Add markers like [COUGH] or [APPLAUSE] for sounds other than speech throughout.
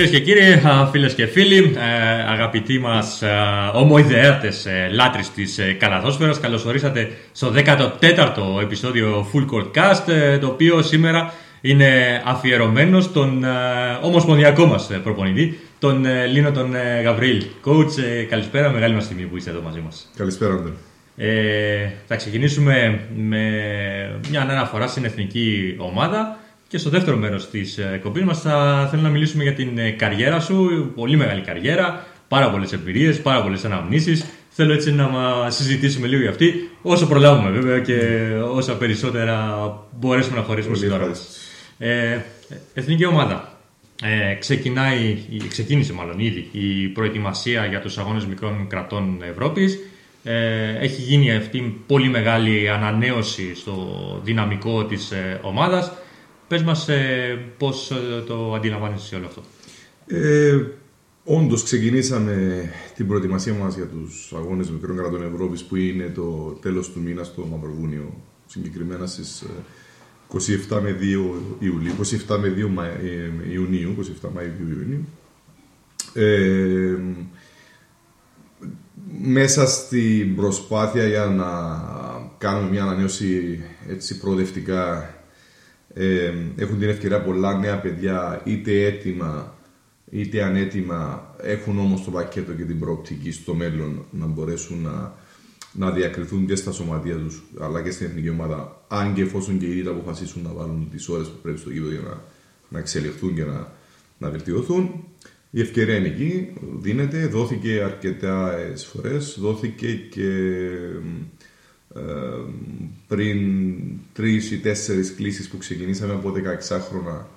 Κυρίες και κύριοι, φίλες και φίλοι, ε, αγαπητοί μας ομοειδεάτε λάτρε της καλαθόσφαιρας, καλώ ορίσατε στο 14ο επεισόδιο Full Court Cast, ε, το οποίο σήμερα είναι αφιερωμένο στον ε, ομοσπονδιακό μας προπονητή, τον ε, Λίνο τον ε, Γαβρίλ. Coach, ε, καλησπέρα, μεγάλη μας τιμή που είστε εδώ μαζί μας. Καλησπέρα, Αντώνη. Ε, θα ξεκινήσουμε με μια αναφορά στην εθνική ομάδα και στο δεύτερο μέρος της ε, κομπής μας θα θέλω να μιλήσουμε για την ε, καριέρα σου, πολύ μεγάλη καριέρα, πάρα πολλές εμπειρίες, πάρα πολλές αναμνήσεις. Θέλω έτσι να μα συζητήσουμε λίγο για αυτή, όσο προλάβουμε βέβαια και όσα περισσότερα μπορέσουμε να χωρίσουμε Πολύ στην ώρα μας. ευχαριστώ. Ε, εθνική ομάδα. Ε, ξεκινάει, ή ξεκίνησε μάλλον ήδη η προετοιμασία για τους αγώνες μικρών κρατών Ευρώπης. Ε, έχει γίνει αυτή η πολύ μεγάλη ανανέωση στο δυναμικό της ε, ομάδας. Πες μας ε, πώς ε, το αντιλαμβάνεσαι όλο αυτό. Ε, Όντως, ξεκινήσαμε την προετοιμασία μας για τους αγώνες μικρών κρατών Ευρώπης που είναι το τέλος του μήνα στο Μαυροβούνιο. Συγκεκριμένα στις 27 με 2 Ιουλίου, 27 με 2 Μα- ε, Ιουνίου, 27 Μαΐου Ιουνίου. Ε, μέσα στην προσπάθεια για να κάνουμε μια ανανέωση έτσι προοδευτικά ε, έχουν την ευκαιρία πολλά νέα παιδιά είτε έτοιμα είτε ανέτοιμα έχουν όμως το πακέτο και την προοπτική στο μέλλον να μπορέσουν να, να διακριθούν και στα σωματεία τους αλλά και στην εθνική ομάδα αν και εφόσον και οι ίδιοι αποφασίσουν να βάλουν τις ώρες που πρέπει στο γήπεδο για να, να εξελιχθούν και να, να βελτιωθούν. Η ευκαιρία είναι εκεί, δίνεται, δόθηκε αρκετά φορές, δόθηκε και ε, πριν τρεις ή τέσσερις κλήσεις που ξεκινήσαμε από 16 χρόνια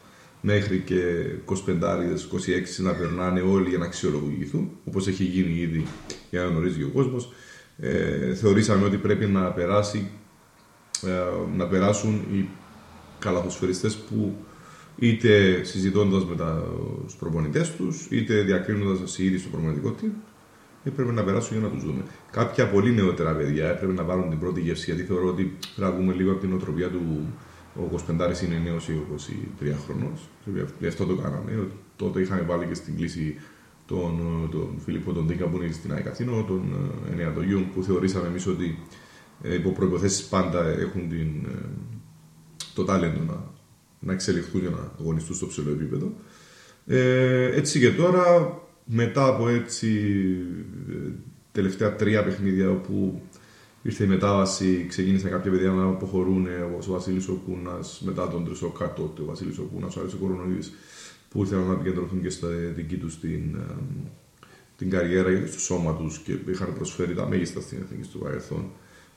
μέχρι και 25 26 να περνάνε όλοι για να αξιολογηθούν, όπως έχει γίνει ήδη για να γνωρίζει και ο κόσμος. Ε, θεωρήσαμε ότι πρέπει να, περάσει, ε, να περάσουν οι καλαθοσφαιριστές που είτε συζητώντας με του προπονητές τους, είτε διακρίνοντας ήδη στο προπονητικό team, έπρεπε να περάσουν για να τους δούμε. Κάποια πολύ νεότερα παιδιά έπρεπε να βάλουν την πρώτη γεύση, γιατί θεωρώ ότι πρέπει να βγούμε λίγο από την οτροπία του. Ο 25 είναι νέος ή 23 χρονών. Γι' αυτό το κάναμε. Τότε είχαμε βάλει και στην κλίση τον, τον Φιλίππο τον Δίκα που είναι στην ΑΕΚ Αθήνο, τον ε, Ενέα τον Γιούν, που θεωρήσαμε εμείς ότι ε, υπό προποθέσει πάντα έχουν την, ε, το τάλεντο να, να εξελιχθούν για να αγωνιστούν στο ψηλό επίπεδο. Ε, έτσι και τώρα, μετά από έτσι ε, τελευταία τρία παιχνίδια όπου ήρθε η μετάβαση, ξεκίνησαν κάποια παιδιά να αποχωρούν, όπως ο Βασίλης ο Κούνας, μετά τον Τρισόκα τότε, ο Βασίλης ο Κούνας, ο Άρης ο Κορονοίδης, που ήρθαν να επικεντρωθούν και στα δική τους την, ε, την καριέρα και στο σώμα τους και είχαν προσφέρει τα μέγιστα στην εθνική του παρελθόν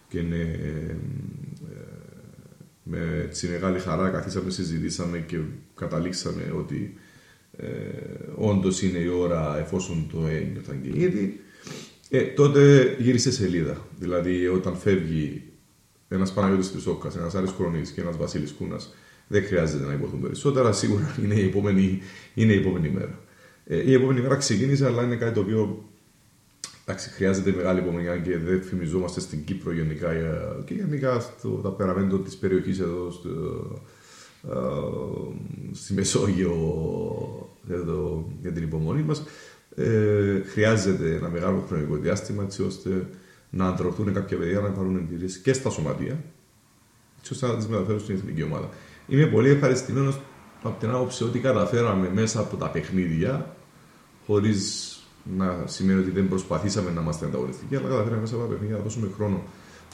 και είναι ε, ε, με έτσι μεγάλη χαρά καθίσαμε, συζητήσαμε και καταλήξαμε ότι ε, όντως είναι η ώρα εφόσον το ένιωθαν και ήδη. Ε, τότε γύρισε σελίδα. Δηλαδή, όταν φεύγει ένας Παναγιώτης Τρισόκα, ένας Άρης Κρονής και ένας Βασίλης Κούνας, δεν χρειάζεται να υποθούν περισσότερα. Σίγουρα είναι η επόμενη, είναι η επόμενη μέρα. Ε, η επόμενη μέρα ξεκίνησε, αλλά είναι κάτι το οποίο Εντάξει, χρειάζεται μεγάλη υπομονή και δεν φημιζόμαστε στην Κύπρο γενικά για- και γενικά στο ταπεραμέντο της περιοχής εδώ στο, ε, στη Μεσόγειο εδώ, για την υπομονή μας. Ε, χρειάζεται ένα μεγάλο χρονικό διάστημα έτσι ώστε να αντρωθούν κάποια παιδιά να πάρουν εμπειρίες και στα σωματεία έτσι ώστε να τις μεταφέρουν στην εθνική ομάδα. Είμαι πολύ ευχαριστημένος από την άποψη ότι καταφέραμε μέσα από τα παιχνίδια χωρίς να σημαίνει ότι δεν προσπαθήσαμε να είμαστε ανταγωνιστικοί, αλλά καταφέραμε μέσα από τα παιχνίδια να δώσουμε χρόνο.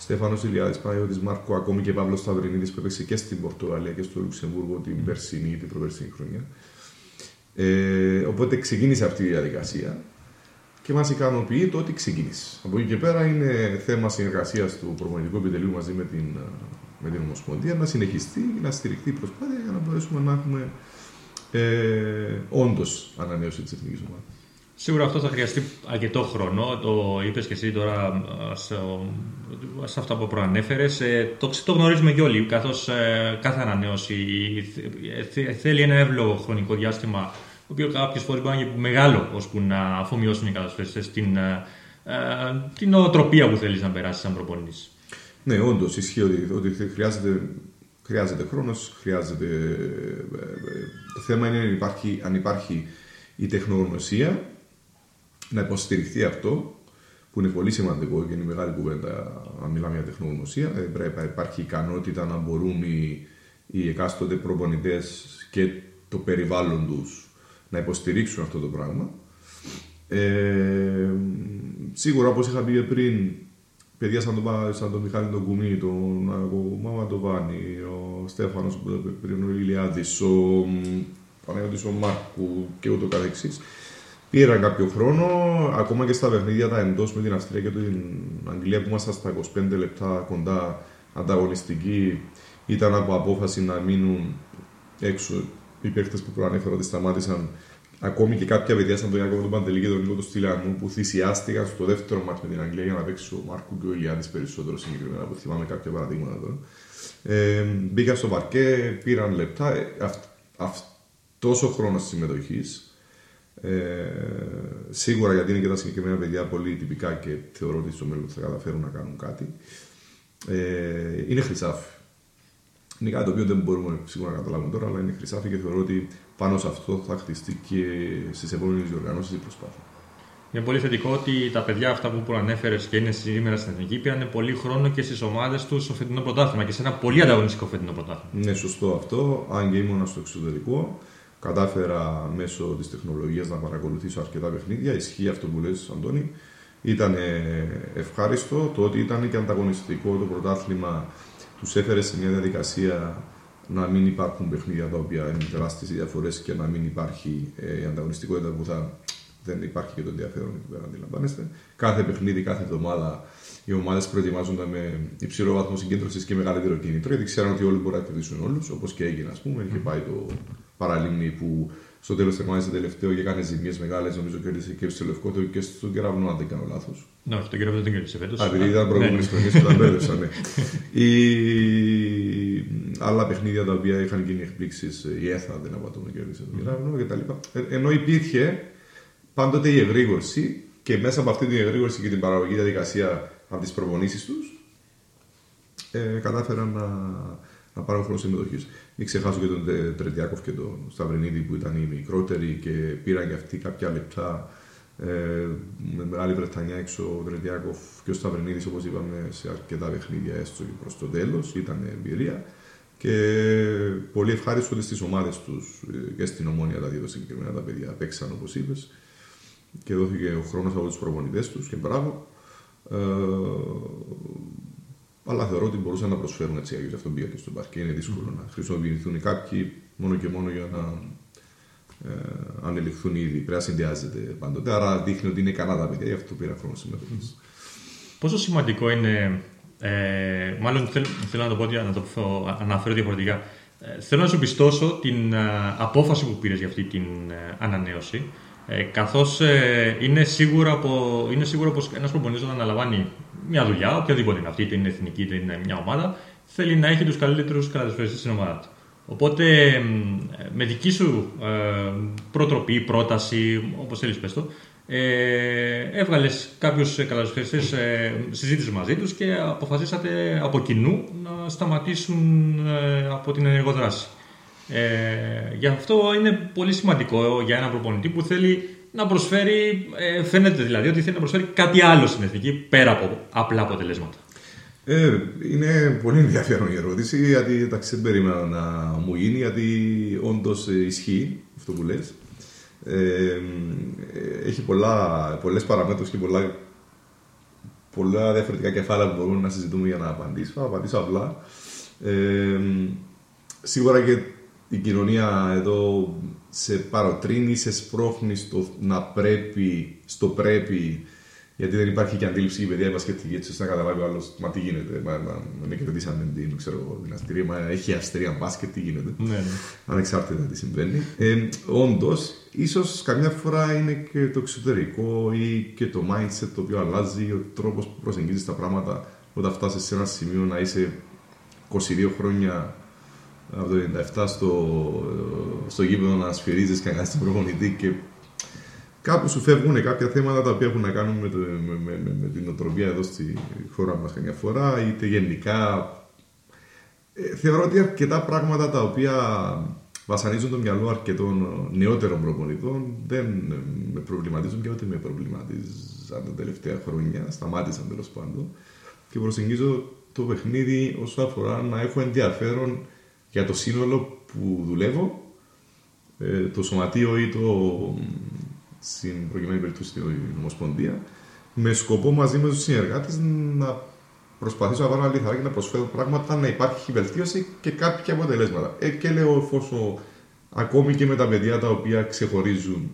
Στέφανος Ηλιάδης, Παναγιώτης Μάρκο, ακόμη και Παύλος Σταυρινίδης που έπαιξε και στην Πορτογαλία και στο Λουξεμβούργο την περσινή ή την προπερσινή χρονιά. Ε, οπότε ξεκίνησε αυτή η διαδικασία. και μας ικανοποιεί το ότι ξεκίνησε. Από εκεί και πέρα είναι θέμα συνεργασίας του προπονητικού επιτελείου μαζί με την, με την Ομοσπονδία να συνεχιστεί και να στηριχθεί η προσπάθεια για να μπορέσουμε να έχουμε ε, όντως ανανέωση της εθνικής ομάδας. Σίγουρα αυτό θα χρειαστεί αρκετό χρόνο. Το είπες και εσύ τώρα ε, στο- σε αυτά που προανέφερες. Το, ξε- το γνωρίζουμε και όλοι. Καθώς κάθε ανανέωση θε- θε- θέλει ένα εύλογο χρονικό διάστημα, το οποίο κάποιες φορές μπορεί να είναι μεγάλο, ώσπου να αφομοιώσουν οι κατασφαιριστέ την, ε, ε, την οτροπία που θέλεις να περάσεις σαν προπονητής. Ναι, όντως ισχύει ότι, ότι χρειάζεται, χρειάζεται χρόνος, χρειάζεται. ε, ε, Το θέμα είναι αν υπάρχει, αν υπάρχει η τεχνογνωσία, να υποστηριχθεί αυτό, που είναι πολύ σημαντικό και είναι μεγάλη κουβέντα να μιλάμε για τεχνογνωσία. Ε, Πρέπει να υπάρχει ικανότητα να μπορούν οι, οι εκάστοτε προπονητές και το περιβάλλον τους να υποστηρίξουν αυτό το πράγμα. Ε, σίγουρα, όπως είχα πει και πριν, παιδιά σαν τον, Πα- σαν τον Μιχάλη τον Κουμί, τον ο Μάμα τον Βάνη, ο Στέφανος που είπε πριν, ο Ηλιάδης, ο μ, Παναγιώτης ο Μάρκου και ούτω καθεξής. Πήραν κάποιο χρόνο, ακόμα και στα παιχνίδια τα εντός με την Αυστρία και την Αγγλία που ήμασταν στα 25 λεπτά κοντά ανταγωνιστικοί, ήταν από απόφαση να μείνουν έξω οι παίχτε που προανέφερα ότι σταμάτησαν ακόμη και κάποια παιδιά σαν τον Ιάκωβο τον Παντελή και τον Νίκο του Στυλιανού που θυσιάστηκαν στο δεύτερο μάτς με την Αγγλία για να παίξει ο Μάρκου και ο Ηλιάδης περισσότερο συγκεκριμένα που θυμάμαι κάποια παραδείγματα τώρα. Ε, μπήκαν στο παρκέ, πήραν λεπτά. Ε, αυ, αυτός ο χρόνος συμμετοχής ε, σίγουρα γιατί είναι και τα συγκεκριμένα παιδιά πολύ τυπικά και θεωρώ ότι στο μέλλον θα καταφέρουν να κάνουν κάτι. Ε, είναι χρυσάφι. Είναι κάτι το οποίο δεν μπορούμε σίγουρα να καταλάβουμε τώρα, αλλά είναι χρυσάφι και θεωρώ ότι πάνω σε αυτό θα χτιστεί και στις επόμενες διοργανώσεις η προσπάθεια. Είναι πολύ θετικό ότι τα παιδιά αυτά που προανέφερες και είναι σήμερα στην Εθνική πήραν πολύ χρόνο και στις ομάδες τους στο φετινό πρωτάθλημα και σε ένα πολύ ανταγωνιστικό φετινό πρωτάθλημα. Είναι σωστό αυτό. Αν και ήμουν στο εξωτερικό, κατάφερα μέσω της τεχνολογίας να παρακολουθήσω αρκετά παιχνίδια. Ισχύει αυτό που λες, Αντώνη. Ήταν ευχάριστο το ότι ήταν και ανταγωνιστικό το πρωτάθλημα. Τους έφερε σε μια διαδικασία να μην υπάρχουν παιχνίδια τα οποία είναι τεράστιες διαφορές και να μην υπάρχει ε, η ανταγωνιστικότητα που θα δεν υπάρχει και το ενδιαφέρον εκεί πέρα, αντιλαμβάνεστε. Κάθε παιχνίδι, κάθε εβδομάδα οι ομάδες προετοιμάζονταν με υψηλό βαθμό συγκέντρωσης και μεγαλύτερο κίνητρο, γιατί ξέραν ότι όλοι μπορούν να κερδίσουν όλους, όπως και έγινε, ας πούμε. Είχε πάει το παραλίμνη που στο τέλος τερμάτισε τελευταίο και έκανε ζημιέ μεγάλες, νομίζω κέρδισε και στο Λευκό και στον κεραυνό, αν δεν κάνω λάθος. Ναι, όχι, τον κύριο δεν τον κέρδισε φέτος. Α, επειδή ήταν προηγούμενες χρονιές που τα μπέρδεψαν, ναι. [LAUGHS] Οι άλλα παιχνίδια τα οποία είχαν γίνει εκπλήξεις, η ΕΘΑ δεν απατώμε κέρδισε τον κεραυνό κτλ. Ε, Ενώ υπήρχε πάντοτε η εγρήγορση και μέσα από αυτή την εγρήγορση και την παραγωγική διαδικασία από τις προπονήσεις τους, ε, κατάφεραν να, να πάρουν χρόνο συμμετοχής. Μην ξεχάσω και τον Τε- Τρετιάκοφ και τον Σταυρινίδη που ήταν οι μικρότεροι και πήραν και αυτοί κάποια λεπτά. Ε, με Μεγάλη Βρετανία έξω ο Τρετιάκοφ και ο Σταυρινίδης, όπως είπαμε, σε αρκετά παιχνίδια έστω και προς το τέλος. Ήταν εμπειρία. Και πολύ ευχάριστο ότι στις ομάδες τους και στην ομόνια τα δύο συγκεκριμένα τα παιδιά παίξαν όπως είπες και δόθηκε ο χρόνος από τους προπονητές τους και μπράβο. Ε, αλλά θεωρώ ότι μπορούσαν να προσφέρουν έτσι γι' αυτό πήγα και στον παρκέ. Είναι δύσκολο να χρησιμοποιηθούν κάποιοι μόνο και μόνο για να ε, ανελιχθούν ήδη. Πρέπει να συνδυάζεται πάντοτε. Άρα δείχνει ότι είναι καλά τα παιδιά, γι' αυτό πήρα χρόνο συμμετοχή. Πόσο σημαντικό είναι. Ε, μάλλον θέλω, θέλω να το πω, να το πω, αναφέρω διαφορετικά. Ε, θέλω να σου πιστώσω την ε, απόφαση που πήρες για αυτή την ε, ανανέωση. Ε, καθώς ε, είναι σίγουρο, από, είναι σίγουρο πως ένας προπονητής όταν αναλαμβάνει μια δουλειά, οποιαδήποτε είναι αυτή, είτε είναι εθνική είτε είναι μια ομάδα, θέλει να έχει τους καλύτερους κατασφαιριστές στην ομάδα του. Οπότε ε, με δική σου ε, προτροπή, πρόταση, όπως θέλεις πες το, ε, έβγαλες κάποιους κατασφαιριστές, ε, συζήτηση μαζί τους και αποφασίσατε από κοινού να σταματήσουν ε, από την ενεργοδράση. Ε, γι' αυτό είναι πολύ σημαντικό για έναν προπονητή που θέλει να προσφέρει, ε, φαίνεται δηλαδή ότι θέλει να προσφέρει κάτι άλλο στην εθνική πέρα από απλά αποτελέσματα. Ε, είναι πολύ ενδιαφέρον η ερώτηση, γιατί εντάξει, δεν περίμενα να μου γίνει, γιατί όντως ισχύει αυτό που λες. Ε, έχει πολλά, πολλές παραμέτρους και πολλά, πολλά διαφορετικά κεφάλαια που μπορούμε να συζητούμε για να απαντήσω. Θα απαντήσω απλά. Ε, σίγουρα και η κοινωνία εδώ σε παροτρύνει, σε σπρώχνει στο να πρέπει, στο πρέπει, γιατί δεν υπάρχει και αντίληψη η παιδιά η μπασκετική έτσι ώστε να καταλάβει ο άλλος, μα τι γίνεται, μα, μα, μα ναι, κερδίσαμε την, ξέρω εγώ, την Αστρία, μα έχει Αστρία μπάσκετ, τι γίνεται. Ναι, ναι. Ανεξάρτητα τι συμβαίνει. Ε, Όντως, ίσως καμιά φορά είναι και το εξωτερικό ή και το mindset το οποίο αλλάζει, ο τρόπος που προσεγγίζεις τα πράγματα όταν φτάσεις σε ένα σημείο να είσαι 22 χρόνια από το 97 στο, στο γήπεδο να σφυρίζεις και να κάνεις τον προπονητή και κάπου σου φεύγουν κάποια θέματα τα οποία έχουν να κάνουν με, το, με, με, με, με την οτροπία εδώ στη χώρα μας καμιά φορά είτε γενικά. Ε, θεωρώ ότι αρκετά πράγματα τα οποία βασανίζουν το μυαλό αρκετών νεότερων προπονητών δεν ε, με προβληματίζουν και ούτε με προβληματίζαν τα τελευταία χρόνια, σταμάτησαν τέλος πάντων. Και προσεγγίζω το παιχνίδι όσον αφορά να έχω ενδιαφέρον για το σύνολο που δουλεύω, ε, το σωματείο ή το στην προκειμένη περίπτωση την Ομοσπονδία, με σκοπό μαζί με τους συνεργάτες να προσπαθήσω να βάλω ένα λιθαράκι να προσφέρω πράγματα, να υπάρχει βελτίωση και κάποια αποτελέσματα. Ε, και λέω εφόσον ακόμη και με τα παιδιά τα οποία ξεχωρίζουν,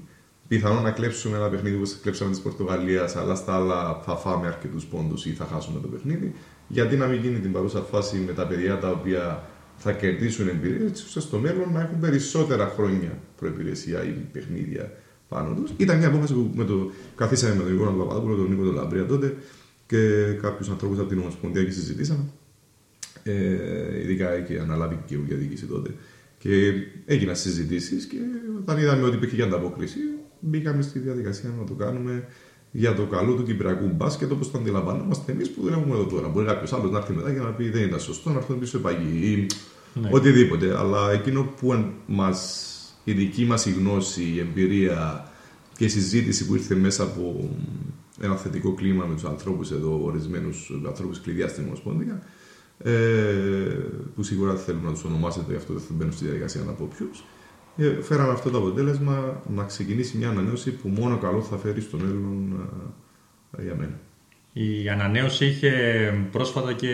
πιθανόν να κλέψουμε ένα παιχνίδι που κλέψαμε της Πορτογαλίας, αλλά στα άλλα θα φάμε αρκετούς πόντους ή θα χάσουμε το παιχνίδι. Γιατί να μην γίνει την παρούσα φάση με τα παιδιά τα οποία θα κερδίσουν εμπειρία, έτσι ώστε στο μέλλον να έχουν περισσότερα χρόνια προπηρεσία ή παιχνίδια πάνω τους. Ήταν μια απόφαση που με το, καθίσαμε με τον Νίκο Παπαδόπουλο, τον Νίκο τον Λαμπρία τότε και κάποιους ανθρώπους από την Ομοσπονδία και συζητήσαμε. Ε, ειδικά έχει αναλάβει και η διοίκηση τότε. Και έγιναν συζητήσεις και όταν είδαμε ότι υπήρχε και ανταπόκριση, μπήκαμε στη διαδικασία να το κάνουμε για το καλό του Κυπριακού μπάσκετ όπως το αντιλαμβανόμαστε εμείς που δουλεύουμε εδώ τώρα. Μπορεί κάποιος άλλος να έρθει μετά και να πει δεν ήταν σωστό, να έρθουν πίσω παγί ή Ναι. οτιδήποτε. Αλλά εκείνο που μας, η δική μας η γνώση, η εμπειρία και η συζήτηση που ήρθε μέσα από ένα θετικό κλίμα με τους ανθρώπους εδώ, ορισμένους ανθρώπους κλειδιά στην Ομοσπονδία, ε, που σίγουρα δεν θέλουν να τους ονομάσετε, γι' αυτό δεν θα μπαίνω στη διαδικασία να πω ποιους. Ε, φέραμε αυτό το αποτέλεσμα να ξεκινήσει μια ανανέωση που μόνο καλό θα φέρει στο μέλλον ε, για μένα. Η ανανέωση είχε πρόσφατα και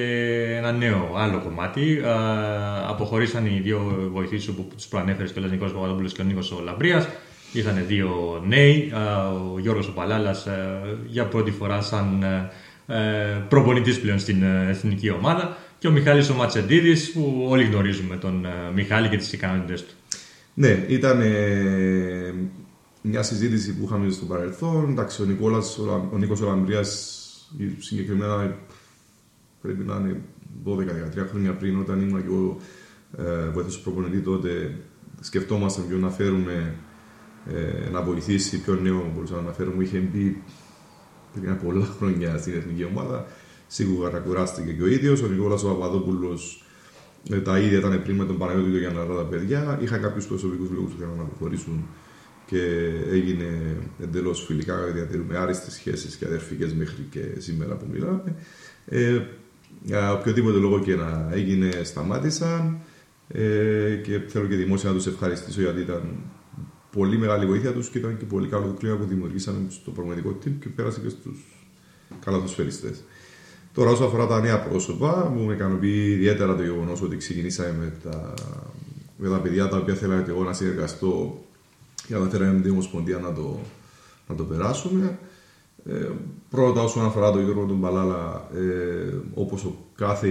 ένα νέο άλλο κομμάτι. Α, αποχωρήσαν οι δύο βοηθήσει που τους προανέφερες και ο Νίκο Παπαδόπουλος και ο Νίκος Λαμπρίας. Ήρθαν δύο νέοι. Α, ο Γιώργος Οπαλάλας για πρώτη φορά σαν ε, προπονητής πλέον στην ε, εθνική ομάδα. Και ο Μιχάλης ο Ματσεντίδης που όλοι γνωρίζουμε τον ε, Μιχάλη και τις ικανότητες του. Ναι, ήταν ε, μια συζήτηση που είχαμε στο παρελθόν. Εντάξει, ο, Νικόλας, ο, Λα- ο Νίκος ο Λαμπρίας συγκεκριμένα πρέπει να είναι 12-13 χρόνια πριν όταν ήμουν και εγώ ε, βοηθός προπονητή τότε σκεφτόμασταν ποιον να φέρουμε ε, να βοηθήσει, ποιον νέο μπορούσαμε να φέρουμε. Είχε μπει πριν από πολλά χρόνια στην εθνική ομάδα. Σίγουρα κουράστηκε και ο ίδιος. Ο Νικόλας ο Παπαδόπουλος ε, τα ίδια ήταν πριν με τον Παναγιώτη και για να ρωτά τα παιδιά. Είχαν κάποιους προσωπικούς λόγους που θέλαν να αποχωρήσουν και έγινε εντελώς φιλικά. Διατηρούμε άριστες σχέσεις και αδερφικές μέχρι και σήμερα που μιλάμε. Ε, για οποιοδήποτε λόγο και να έγινε, σταμάτησαν. Ε, και θέλω και δημόσια να τους ευχαριστήσω γιατί ήταν πολύ μεγάλη βοήθεια τους και ήταν και πολύ καλό το κλίμα που δημιουργήσαμε στο πραγματικό team και πέρασε και στους καλαθοσφαιριστές. Τώρα, όσο αφορά τα νέα πρόσωπα, μου με ικανοποιεί ιδιαίτερα το γεγονός ότι ξεκινήσαμε με τα, με τα παιδιά τα οποία θέλαμε και εγώ να συνεργαστώ για να θέλαμε με την Ομοσπονδία να το, να το περάσουμε. Ε, πρώτα, όσον αφορά τον Γιώργο τον Παλάλα, ε, όπως ο κάθε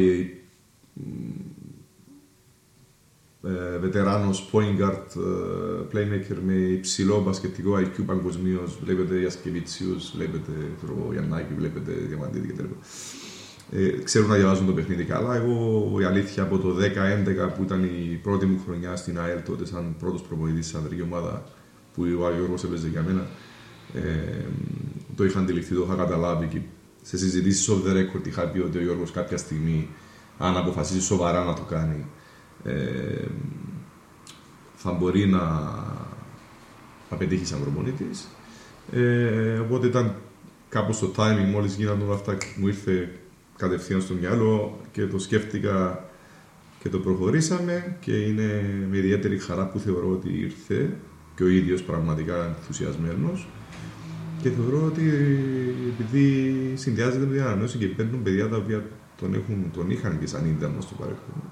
ε, βετεράνος point guard ε, playmaker με υψηλό μπασκετικό IQ παγκοσμίως. Βλέπετε Ιασκεβίτσιους, βλέπετε ξέρω εγώ, Γιαννάκη, βλέπετε Διαμαντίδη κτλ. Ε, ξέρουν να διαβάζουν το παιχνίδι καλά. Εγώ η αλήθεια από το 10-11 που ήταν η πρώτη μου χρονιά στην ΑΕΛ τότε σαν πρώτος προπονητής στην ανδρική ομάδα που ο Γιώργος έπαιζε για μένα ε, το είχα αντιληφθεί, το είχα καταλάβει και σε συζητήσεις off the record είχα πει ότι ο Γιώργος κάποια στιγμή αν αποφασίσει σοβαρά να το κάνει ε, θα μπορεί να, να πετύχει σαν προπονητής. Ε, οπότε ήταν κάπως το timing, μόλις γίνανε όλα αυτά μου ήρθε κατευθείαν στο μυαλό και το σκέφτηκα και το προχωρήσαμε και είναι με ιδιαίτερη χαρά που θεωρώ ότι ήρθε και ο ίδιος πραγματικά ενθουσιασμένος και θεωρώ ότι επειδή συνδυάζεται με την ανανέωση και παίρνουν παιδιά τα οποία τον, έχουν, τον είχαν και σαν ίντερνο στο παρελθόν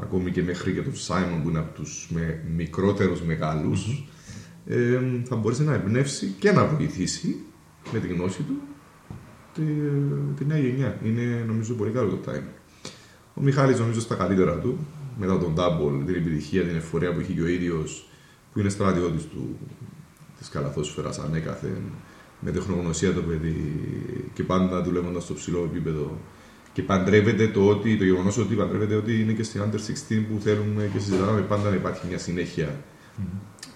ακόμη και μέχρι και τον Σάιμον που είναι από τους με, μικρότερους μεγάλους, ε, θα μπορέσει να εμπνεύσει και να βοηθήσει με τη γνώση του τη, τη νέα γενιά. Είναι νομίζω πολύ καλό το timing. Ο Μιχάλης νομίζω στα καλύτερα του, μετά τον Double, την επιτυχία, την εφορία που έχει και ο ίδιος, που είναι στρατιώτης του, της καλαθόσφαιρας ανέκαθεν, με τεχνογνωσία το παιδί και πάντα δουλεύοντας στο ψηλό επίπεδο και παντρεύεται το, ότι, το γεγονός ότι παντρεύεται ότι είναι και στην Under 16 που θέλουμε και συζητάμε πάντα να υπάρχει μια συνέχεια.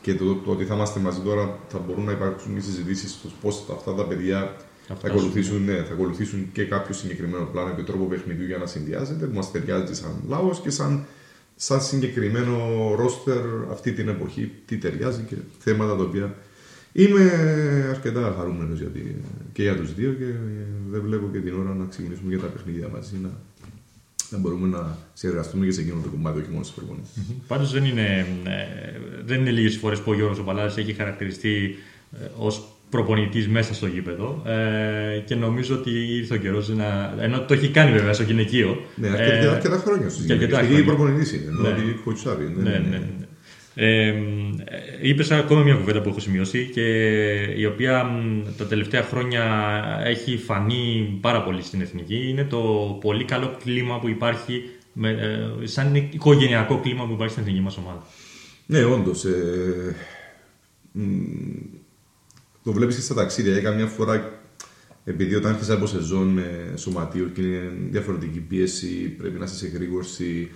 Και το, το ότι θα είμαστε μαζί τώρα θα μπορούν να υπάρξουν και συζητήσεις στο πώς αυτά τα παιδιά θα φτάσουν, ακολουθήσουν, ναι, θα ακολουθήσουν και κάποιο συγκεκριμένο πλάνο και τρόπο παιχνιδιού για να συνδυάζεται που μας ταιριάζει σαν λαός και σαν, σαν συγκεκριμένο ρόστερ αυτή την εποχή τι ταιριάζει και θέματα τα οποία είμαι αρκετά χαρούμενος και για τους δύο και δεν βλέπω και την ώρα να ξεκινήσουμε για τα παιχνίδια μαζί να, να μπορούμε να συνεργαστούμε και σε εκείνο το κομμάτι, όχι μόνο στις προπονήσεις. Πάντως δεν είναι, ε, δεν είναι λίγες φορές που ο Γιώργος Οπαλάδης έχει χαρακτηριστεί ε, ως προπονητής μέσα στο γήπεδο. Ε, και νομίζω ότι ήρθε ο καιρός να. ενώ το έχει κάνει βέβαια στο γυναικείο. Ναι, αρκετά, Ε, αρκετά χρόνια στου και αρκετά γυναίκε. Γιατί χρόνια. προπονητής είναι, ενώ Ναι. ότι κοτσάρει. Ναι, ναι, ναι. Ε, είπες ακόμα μια κουβέντα που έχω σημειώσει και η οποία μ, τα τελευταία χρόνια έχει φανεί πάρα πολύ στην εθνική είναι το πολύ καλό κλίμα που υπάρχει με, ε, σαν οικογενειακό κλίμα που υπάρχει στην εθνική μας ομάδα. Ναι, όντως. Ε, μ, το βλέπεις και στα ταξίδια. Έκανα μια φορά, επειδή όταν έρχεσαι από σεζόν ε, σωματείο και είναι διαφορετική πίεση, πρέπει να είσαι σε γρήγορση,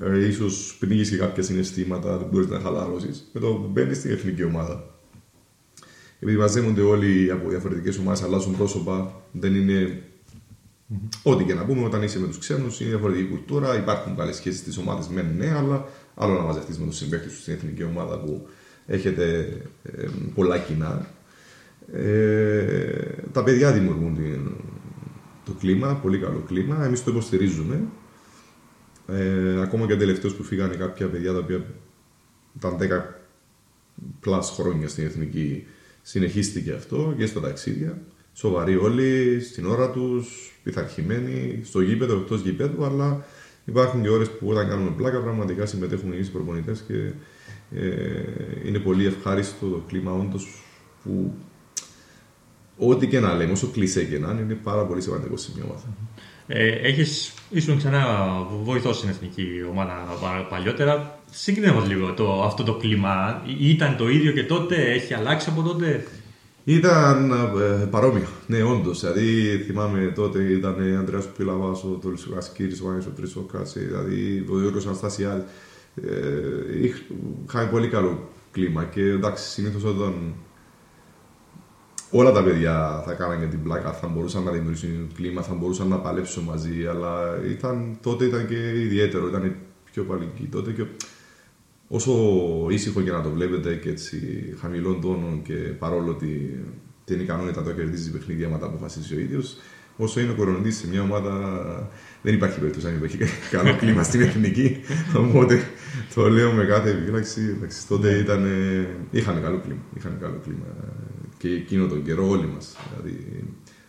ε, ίσως πνίγεις και κάποια συναισθήματα, δεν μπορείς να χαλαρώσεις. Με το που μπαίνεις στην εθνική ομάδα. Επειδή μαζεύονται όλοι από διαφορετικές ομάδες, αλλάζουν πρόσωπα, δεν είναι Ό,τι και να πούμε, όταν είσαι με τους ξένους, είναι διαφορετική κουλτούρα. Υπάρχουν καλές σχέσεις στις ομάδες, μεν ναι, αλλά άλλο να μαζευτείς με τους συμπαίκτες σου στην εθνική ομάδα που έχετε ε, πολλά κοινά. Ε, τα παιδιά δημιουργούν την- το κλίμα, πολύ καλό κλίμα. Εμείς το υποστηρίζουμε. Ε, ακόμα και τελευταίος που φύγανε κάποια παιδιά τα οποία ήταν 10 plus χρόνια στην εθνική, συνεχίστηκε αυτό και στα ταξίδια. Σοβαροί όλοι, στην ώρα τους, πειθαρχημένοι, στο γήπεδο, εκτός γήπεδου, αλλά υπάρχουν και ώρες που όταν κάνουμε πλάκα πραγματικά συμμετέχουμε εμείς οι προπονητές και ε, είναι πολύ ευχάριστο το κλίμα όντως που ό,τι και να λέμε, όσο κλεισέ και να είναι, είναι πάρα πολύ σημαντικό σε μια ομάδα. Ε, έχεις, ήσουν ξανά βοηθός στην εθνική ομάδα πα- παλιότερα. Σύγκρινε μας λίγο το, αυτό το κλίμα. Ή- Ήταν το ίδιο και τότε, έχει αλλάξει από τότε; Ήταν ε, παρόμοιο. Ναι, όντως. Δηλαδή, θυμάμαι τότε ήταν ο Αντρέα Πιλαβά, ο Τόλσο Γασκύρη, ο Άννη ο Τρισόκα, δηλαδή ο Γιώργος Αναστασιάδης. Ε, είχ- είχαμε πολύ καλό κλίμα και εντάξει, συνήθως όταν όλα τα παιδιά θα κάνανε την πλάκα, θα μπορούσαν να δημιουργήσουν κλίμα, θα μπορούσαν να παλέψουν μαζί, αλλά ήταν, τότε ήταν και ιδιαίτερο, ήταν πιο παλική τότε και όσο ήσυχο και να το βλέπετε και έτσι χαμηλών τόνων και παρόλο ότι την ικανότητα το κερδίζει παιχνίδια άμα τα αποφασίσει ο ίδιος, όσο είναι ο κορονοϊδή σε μια ομάδα, δεν υπάρχει περίπτωση να μην υπάρχει [LAUGHS] καλό κλίμα στην εθνική. Οπότε το λέω με κάθε επιφύλαξη. Εντάξει, τότε ήταν, είχαμε καλό κλίμα. Είχαμε καλό κλίμα και εκείνο τον καιρό όλοι μας. Δηλαδή,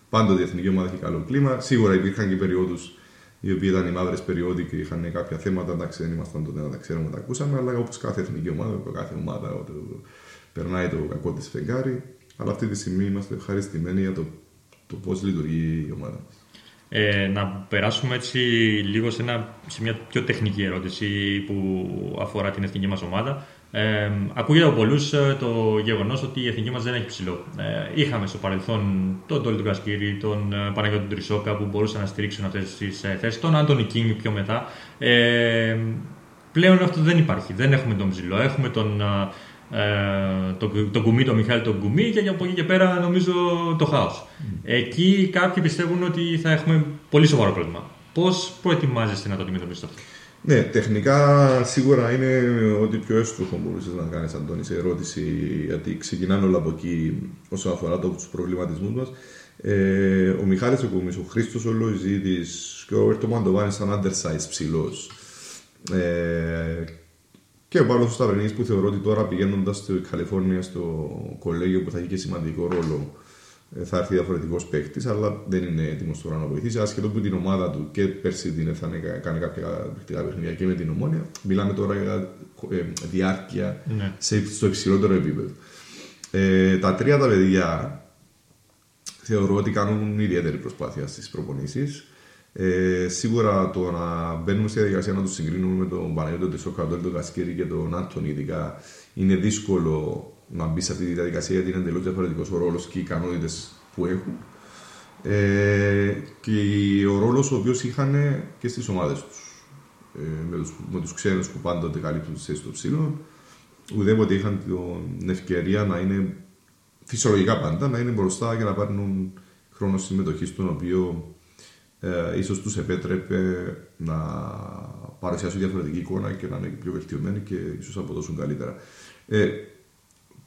πάντοτε η εθνική ομάδα έχει καλό κλίμα. Σίγουρα υπήρχαν και περιόδους οι οποίοι ήταν οι μαύρες περιόδοι και είχαν κάποια θέματα. Εντάξει, δεν ήμασταν τότε να τα ξέρουμε, τα ακούσαμε, αλλά όπως κάθε εθνική ομάδα, κάθε ομάδα ό, το, περνάει το κακό της φεγγάρι. Αλλά αυτή τη στιγμή είμαστε ευχαριστημένοι για το, το πώς λειτουργεί η ομάδα. Ε, να περάσουμε έτσι λίγο σε, ένα, σε μια πιο τεχνική ερώτηση που αφορά την εθνική μας ομάδα. Ε, ακούγεται από πολλούς το γεγονός ότι η εθνική μας δεν έχει ψηλό. Ε, είχαμε στο παρελθόν τον Τόλι του Κασκύρη, τον ε, Παναγιώτη Τρισόκα που μπορούσαν να στηρίξουν αυτές τις θέσεις, τον Άντωνι Κίνγκ πιο μετά. Ε, πλέον αυτό δεν υπάρχει. Δεν έχουμε τον ψηλό. Έχουμε τον, ε, τον, τον κουμί, τον Μιχάλη τον κουμί και από εκεί και πέρα νομίζω το χάος. Εκεί κάποιοι πιστεύουν ότι θα έχουμε πολύ σοβαρό πρόβλημα. Πώς προετοιμάζεστε να το αντιμετωπίσετε αυτό; Ναι, τεχνικά σίγουρα είναι ότι πιο εύστοχο μπορούσες να κάνεις, Αντώνη, σε ερώτηση, γιατί ξεκινάνε όλα από εκεί όσον αφορά τους προβληματισμούς μας. Ε, ο Μιχάλης ο Κουμής, ο Χρήστος ο Λοϊζίδης και ο Έρτο Μαντοβάνη ήταν undersize ψηλός. Ε, και ο Παύλος Σταυρινής που θεωρώ ότι τώρα πηγαίνοντας στη Καλιφόρνια στο κολέγιο που θα έχει και σημαντικό ρόλο ε, θα έρθει διαφορετικός παίκτης, αλλά δεν είναι έτοιμος τώρα να βοηθήσει. Ασχετό που την ομάδα του και πέρσι την έφτανε, κάνει κάποια παιχτικά παιχνίδια και με την ομόνια. Μιλάμε τώρα για ε, διάρκεια Ναι. σε, στο υψηλότερο επίπεδο. Ε, τα τρία τα παιδιά θεωρώ ότι κάνουν ιδιαίτερη προσπάθεια στις προπονήσεις. Ε, σίγουρα το να μπαίνουμε στη διαδικασία να τους συγκρίνουμε με τον Παναγιώτο Τεσόκατο, τον Κασκέρη και τον Άντων ειδικά είναι δύσκολο να μπει σε αυτή τη διαδικασία γιατί είναι εντελώς διαφορετικός ο ρόλος και οι ικανότητε που έχουν. Ε, και ο ρόλος ο οποίος είχαν και στις ομάδες τους. Ε, με τους, με τους ξένους που πάντοτε καλύπτουν τις θέσεις των ψήλων ουδέποτε είχαν την ευκαιρία να είναι φυσιολογικά πάντα να είναι μπροστά και να πάρουν χρόνο συμμετοχής στον οποίο ε, ίσως τους επέτρεπε να παρουσιάσουν διαφορετική εικόνα και να είναι πιο βελτιωμένοι και ίσως αποδώσουν καλύτερα. Ε,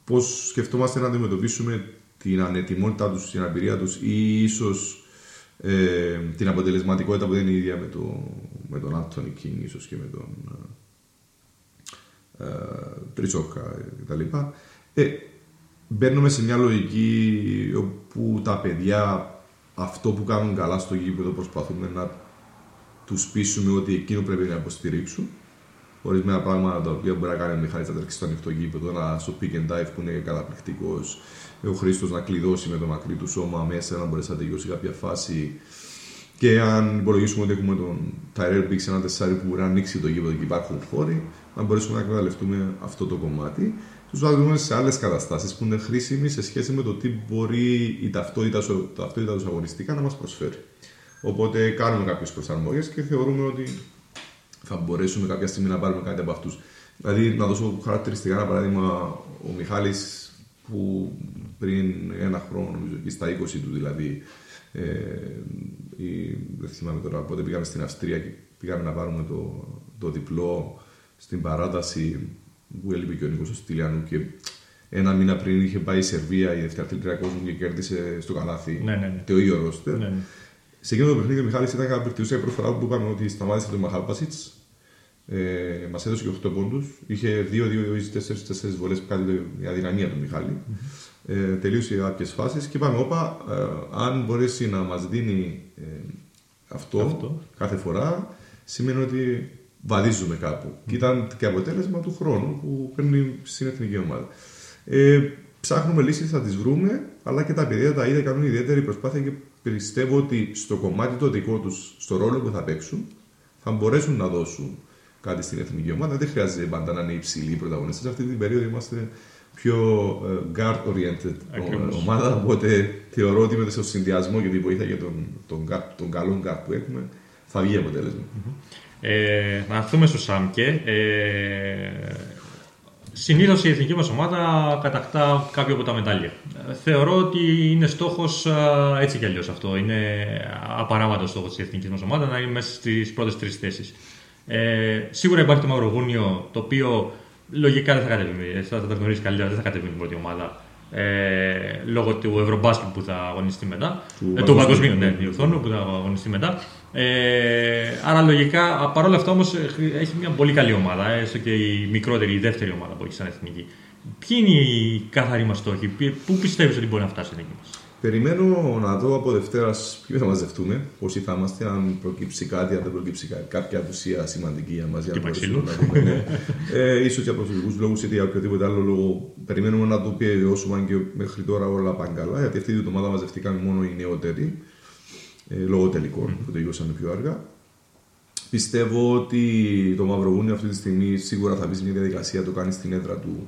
πώς σκεφτόμαστε να αντιμετωπίσουμε την ανετοιμότητά τους, την αναπηρία τους ή ίσως ε, την αποτελεσματικότητα που δεν είναι η ίδια με, το, με τον Άντωνι Κίνγκ ίσως και με τον ε, Τριτσόκα κτλ. Ε, μπαίνουμε σε μια λογική όπου τα παιδιά αυτό που κάνουν καλά στο γήπεδο προσπαθούμε να τους πείσουμε ότι εκείνο πρέπει να υποστηρίξουν. Ορισμένα πράγματα τα οποία μπορεί να κάνει ο Μιχάλης να τρέξει στο ανοιχτό γήπεδο, να στο pick and dive που είναι καταπληκτικός, ο Χρήστος να κλειδώσει με το μακρύ του σώμα μέσα, να μπορέσει να τελειώσει κάποια φάση. Και αν υπολογίσουμε ότι έχουμε τον Tyrell Biggs ένα τεσσάρι που μπορεί να ανοίξει το γήπεδο και υπάρχουν χώροι, να μπορέσουμε να εκμεταλλευτούμε αυτό το κομμάτι. Τους βάλουμε σε άλλες καταστάσεις που είναι χρήσιμοι σε σχέση με το τι μπορεί η ταυτότητα, σου- ταυτότητα τους αγωνιστικά να μας προσφέρει. Οπότε κάνουμε κάποιες προσαρμογές και θεωρούμε ότι θα μπορέσουμε κάποια στιγμή να πάρουμε κάτι από αυτούς. Δηλαδή, να δώσω χαρακτηριστικά ένα παράδειγμα, ο Μιχάλης που πριν ένα χρόνο, νομίζω, και στα 20 του δηλαδή, ε, η, δεν θυμάμαι τώρα πότε πήγαμε στην Αυστρία και πήγαμε να πάρουμε το, το διπλό στην παράταση που έλειπε και ο Νίκος ο Στυλιανού και ένα μήνα πριν είχε πάει η Σερβία η δευτεραθλήτρια κόσμου και κέρδισε στο καλάθι Ναι, ναι, ναι. το ίδιο ρόστερ. Ναι, ναι. Σε εκείνο το παιχνίδι ο Μιχάλης ήταν καταπληκτικός η πρώτη φορά που είπαμε ότι σταμάτησε τον Μαχάλπασιτς. Ε, Μας έδωσε και 8 πόντους. Είχε 2-2 ή 4-4 βολές που κάτι η αδυναμία του μιχαλη Ε, τελείωσε κάποιες φάσεις και είπαμε, όπα, ε, αν μπορέσει να μας δίνει ε, αυτό, Αυτό. κάθε φορά, σημαίνει ότι βαδίζουμε κάπου. Και ήταν και αποτέλεσμα του χρόνου που παίρνει στην εθνική ομάδα. Ε, ψάχνουμε λύσεις, θα τις βρούμε, αλλά και τα παιδιά τα ίδια κάνουν ιδιαίτερη προσπάθεια και πιστεύω ότι στο κομμάτι το δικό τους, στο ρόλο που θα παίξουν, θα μπορέσουν να δώσουν κάτι στην εθνική ομάδα. Δεν χρειάζεται πάντα να είναι υψηλοί οι πρωταγωνιστές. Σε αυτή την περίοδο είμαστε πιο ε, guard-oriented Ακριβώς. ομάδα. Οπότε θεωρώ ότι με το συνδυασμό και τη βοήθεια και τον, τον, guard, τον καλό guard που έχουμε θα βγει αποτέλεσμα. Ε, να έρθουμε στο Σάμκε. Ε, Συνήθως η εθνική μας ομάδα κατακτά κάποιο από τα μετάλλια. Ε, Θεωρώ ότι είναι στόχος έτσι κι αλλιώς αυτό. Είναι απαράβατο στόχος της εθνικής μας ομάδας να είναι μέσα στις πρώτες τρεις θέσεις. Ε, σίγουρα υπάρχει το Μαυροβούνιο το οποίο λογικά δεν θα κατέβει. ε, Θα τα γνωρίζει καλύτερα, δεν θα κατέβει με την πρώτη ομάδα. Ε, λόγω του Ευρωμπάσκετ που θα αγωνιστεί μετά. Του ε, του παγκοσμίου, παγκοσμίου, ναι, ναι. διορθώνω, που θα αγωνιστεί μετά. Ε, άρα λογικά, παρόλα αυτά όμως έχει μια πολύ καλή ομάδα, έστω και η μικρότερη, η δεύτερη ομάδα που έχει σαν εθνική. Ποιοι είναι οι καθαροί μας στόχοι, ποιοι- πού πιστεύεις ότι μπορεί να φτάσει η εθνική μας; Περιμένω να δω από Δευτέρας ποιοι θα μαζευτούμε, πόσοι θα είμαστε, αν προκύψει κάτι, αν δεν προκύψει κάτι, κάποια απουσία σημαντική για μας. Και Παξίλου. Ναι. ε, ίσως για προσωπικούς λόγους ή για οποιοδήποτε άλλο λόγο. Περιμένουμε να το επιβεβαιώσουμε αν και μέχρι τώρα όλα πάνε καλά. Γιατί αυτή την εβδομάδα μαζευτήκαν μόνο οι νεότεροι ε, λόγω τελικών που τελειώσαν πιο αργά. Πιστεύω ότι το Μαυροβούνιο αυτή τη στιγμή σίγουρα θα μπει σε μια διαδικασία, το κάνει στην έδρα του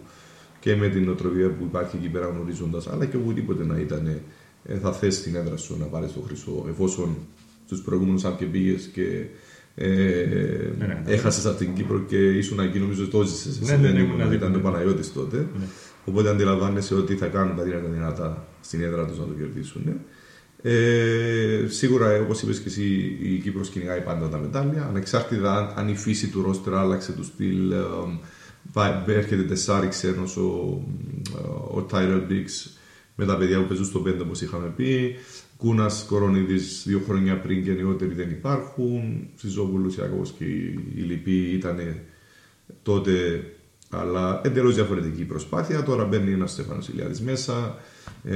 και με την οτροπία που υπάρχει εκεί πέρα γνωρίζοντας, αλλά και οπουδήποτε να ήταν, ε, θα θέσει την έδρα σου να πάρεις το χρυσό. Εφόσον στους προηγούμενους, αν και πήγες και ε, Ναι, ναι. έχασες από την Κύπρο και ήσουν εκεί, νομίζω το ζησε. Ναι, ναι, ναι, ήμουν ήταν δίπλα, ο ναι. Παναγιώτης τότε. Οπότε αντιλαμβάνεσαι ότι θα κάνουν τα δυνατά δυνατά στην έδρα τους να το κερδίσουν. Ε, σίγουρα, όπως είπες και εσύ, η Κύπρος κυνηγάει πάντα τα μετάλλια. Ανεξάρτητα αν, αν η φύση του ρόστερα άλλαξε του στυλ. ε, βα- έρχεται τεσσάρι ξένος ο, ο Tyrell Biggs με τα παιδιά που παίζουν στο 5 όπως είχαμε πει. Κούνας Κορονίδης δύο χρόνια πριν και νεότεροι δεν υπάρχουν. Σιζόπουλος Ιακώβος και οι λοιποί ήταν τότε Αλλά εντελώς διαφορετική προσπάθεια. Τώρα μπαίνει ένας Στέφανος Ηλιάδης μέσα. Ε,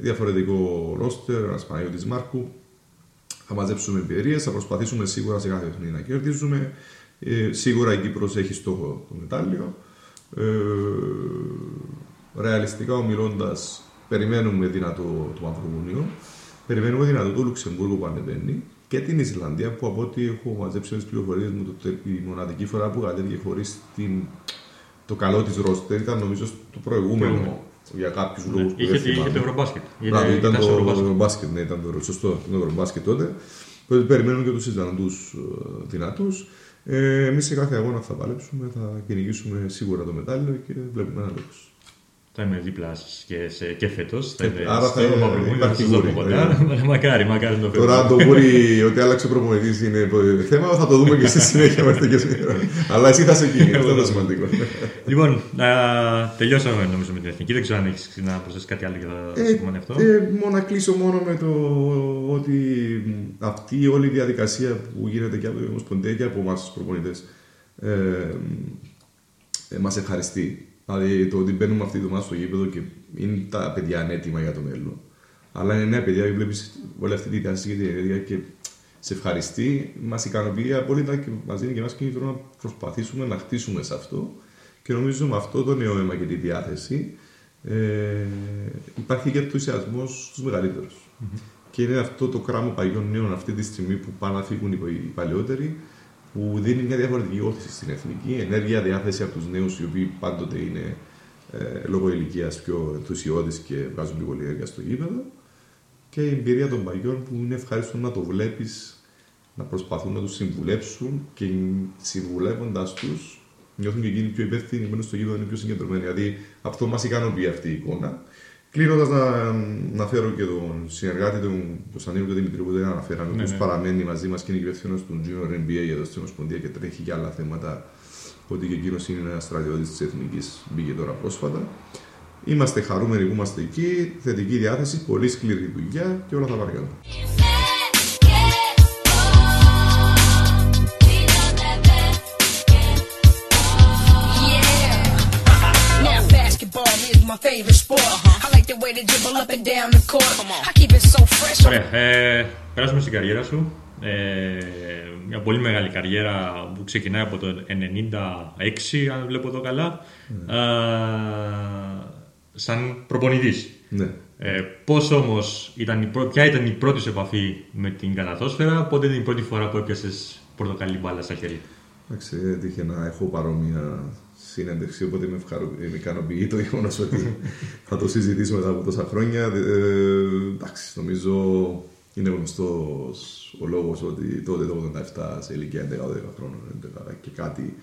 διαφορετικό ρόστερ, ένας Παναγιώτης Μάρκου. Θα μαζέψουμε εμπειρίες, θα προσπαθήσουμε σίγουρα σε κάθε παιχνίδι να κερδίζουμε. Ε, σίγουρα η Κύπρος έχει στόχο το μετάλλιο. Ε, ρεαλιστικά ομιλώντας, περιμένουμε δυνατό το Μαυροβούνιο. Περιμένουμε δυνατό το Λουξεμβούργο που ανεβαίνει και την Ισλανδία που από ό,τι έχω μαζέψει τις πληροφορίες μου, το, η μοναδική φορά που κατέβηκε χωρίς το καλό της ρόστερ ήταν νομίζω το προηγούμενο Προηγούμενο. Για κάποιους Ναι. λόγους. Είχε, είχε το Ευρωμπάσκετ. Μπράβο, Ήταν- ήταν ήταν στο το Ευρωμπάσκετ. Ευρωμπάσκετ, ναι, ήταν το σωστό, το Ευρωμπάσκετ τότε. Οπότε περιμένουμε και τους Ισλανδού δυνατούς. Ε, Εμείς σε κάθε αγώνα θα παλέψουμε, θα κυνηγήσουμε σίγουρα το μετάλλιο και βλέπουμε ένα λόγο. Θα είμαι δίπλα σας και, σε, και φέτος. Θα Ε, είμαι άρα στο θα Μαυροβούνιο, θα υπάρχει σας δω από γούρι, κοντά. [LAUGHS] Μακάρι, μακάρι να το Τώρα, αν φέρω. το μπορεί [LAUGHS] ότι άλλαξε προπονητής είναι θέμα, θα το δούμε και στη συνέχεια. είμαστε και σήμερα. Αλλά εσύ θα σε εκεί, αυτό είναι το σημαντικό. [LAUGHS] Λοιπόν, α, τελειώσαμε νομίζω με την εθνική. Δεν ξέρω αν έχεις να προσθέσει κάτι άλλο για το Ε, σημαίνει αυτό. ε, μόνο να κλείσω μόνο με το ότι αυτή όλη η διαδικασία που γίνεται και από την Ομοσπονδία και από εμάς τους προπονητές ε, ε, μας ευχαριστεί. Δηλαδή το ότι μπαίνουμε αυτή τη εβδομάδα στο γήπεδο και είναι τα παιδιά ανέτοιμα για το μέλλον. Αλλά είναι νέα παιδιά και βλέπεις όλη αυτή τη διάσταση και τη ενέργεια και σε ευχαριστεί. Μας ικανοποιεί απόλυτα και μας δίνει και εμά κίνητρο να προσπαθήσουμε να χτίσουμε σε αυτό. Και νομίζω με αυτό το νέο αίμα και τη διάθεση ε, υπάρχει και ενθουσιασμός στους μεγαλύτερους. Και είναι αυτό το κράμα παγιών νέων αυτή τη στιγμή που πάνε να φύγουν οι οι παλαιότεροι, που δίνει μια διαφορετική όθηση στην εθνική, ενέργεια, διάθεση από τους νέους, οι οποίοι πάντοτε είναι ε, λόγω ηλικίας πιο ενθουσιώδεις και βγάζουν πιο πολύ ενέργεια στο γήπεδο. Και η εμπειρία των παγιών που είναι ευχάριστο να το βλέπεις να προσπαθούν να τους συμβουλέψουν και συμβουλεύοντα τους νιώθουν και εκείνοι πιο υπεύθυνοι, μένουν στο γήπεδο είναι πιο συγκεντρωμένοι. Δηλαδή αυτό μας ικανοποιεί αυτή η εικόνα. Κλείνοντας, να, να φέρω και τον συνεργάτη του, τον Σανίλου και Δημητρίου, που δεν αναφέραμε, ο Ναι, οποίος ναι. παραμένει μαζί μας και είναι υπεύθυνος του Junior NBA εδώ στην Ομοσπονδία και τρέχει και άλλα θέματα. Ότι και εκείνος είναι ένας στρατιώτης της Εθνικής, μπήκε τώρα πρόσφατα. Είμαστε χαρούμενοι που είμαστε εκεί, θετική διάθεση, πολύ σκληρή δουλειά και όλα θα πάνε καλά. Yeah. Now basketball is my favorite sport. I like the way they dribble up and down the court. I keep it so fresh. Ωραία, ε, περάσουμε στην καριέρα σου. Ε, μια πολύ μεγάλη καριέρα που ξεκινάει από το 96, αν βλέπω εδώ καλά, Ναι. ε, σαν προπονητής. Ναι. Ε, πώς όμως, ήταν η πρω... ποια ήταν η πρώτη σου επαφή με την καλαθόσφαιρα, πότε ήταν η πρώτη φορά που έπιασες πορτοκαλί μπάλα στα χέρια; Εντάξει, έτυχε να έχω παρόμοια συνέντευξη, οπότε με, ευχαρο... με ικανοποιεί το γεγονός ότι [LAUGHS] θα το συζητήσω μετά από τόσα χρόνια. Ε, εντάξει, νομίζω είναι γνωστός ο λόγος ότι τότε το 87 σε ηλικία 11-12 χρόνων 11 και κάτι,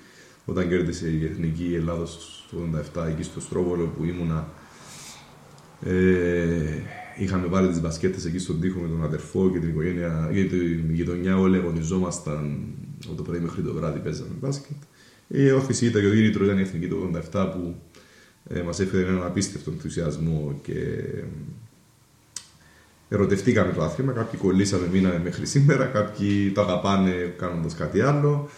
όταν κέρδισε η Εθνική Ελλάδα το 87 εκεί στο Στρόβολο που ήμουνα, ε, είχαμε βάλει τις μπασκέτες εκεί στον τοίχο με τον αδερφό και την οικογένεια, για την γειτονιά. Όλοι αγωνιζόμασταν από το πρωί μέχρι το βράδυ παίζαμε μπάσκετ. Η όθηση ήταν και ο Γύριτρο ήταν η εθνική του 87 που ε, μας έφερε έναν απίστευτο ενθουσιασμό και ε, ερωτευτήκαμε το άθλημα. Κάποιοι κολλήσαμε, μείναμε μέχρι σήμερα, κάποιοι το αγαπάνε κάνοντας κάτι άλλο.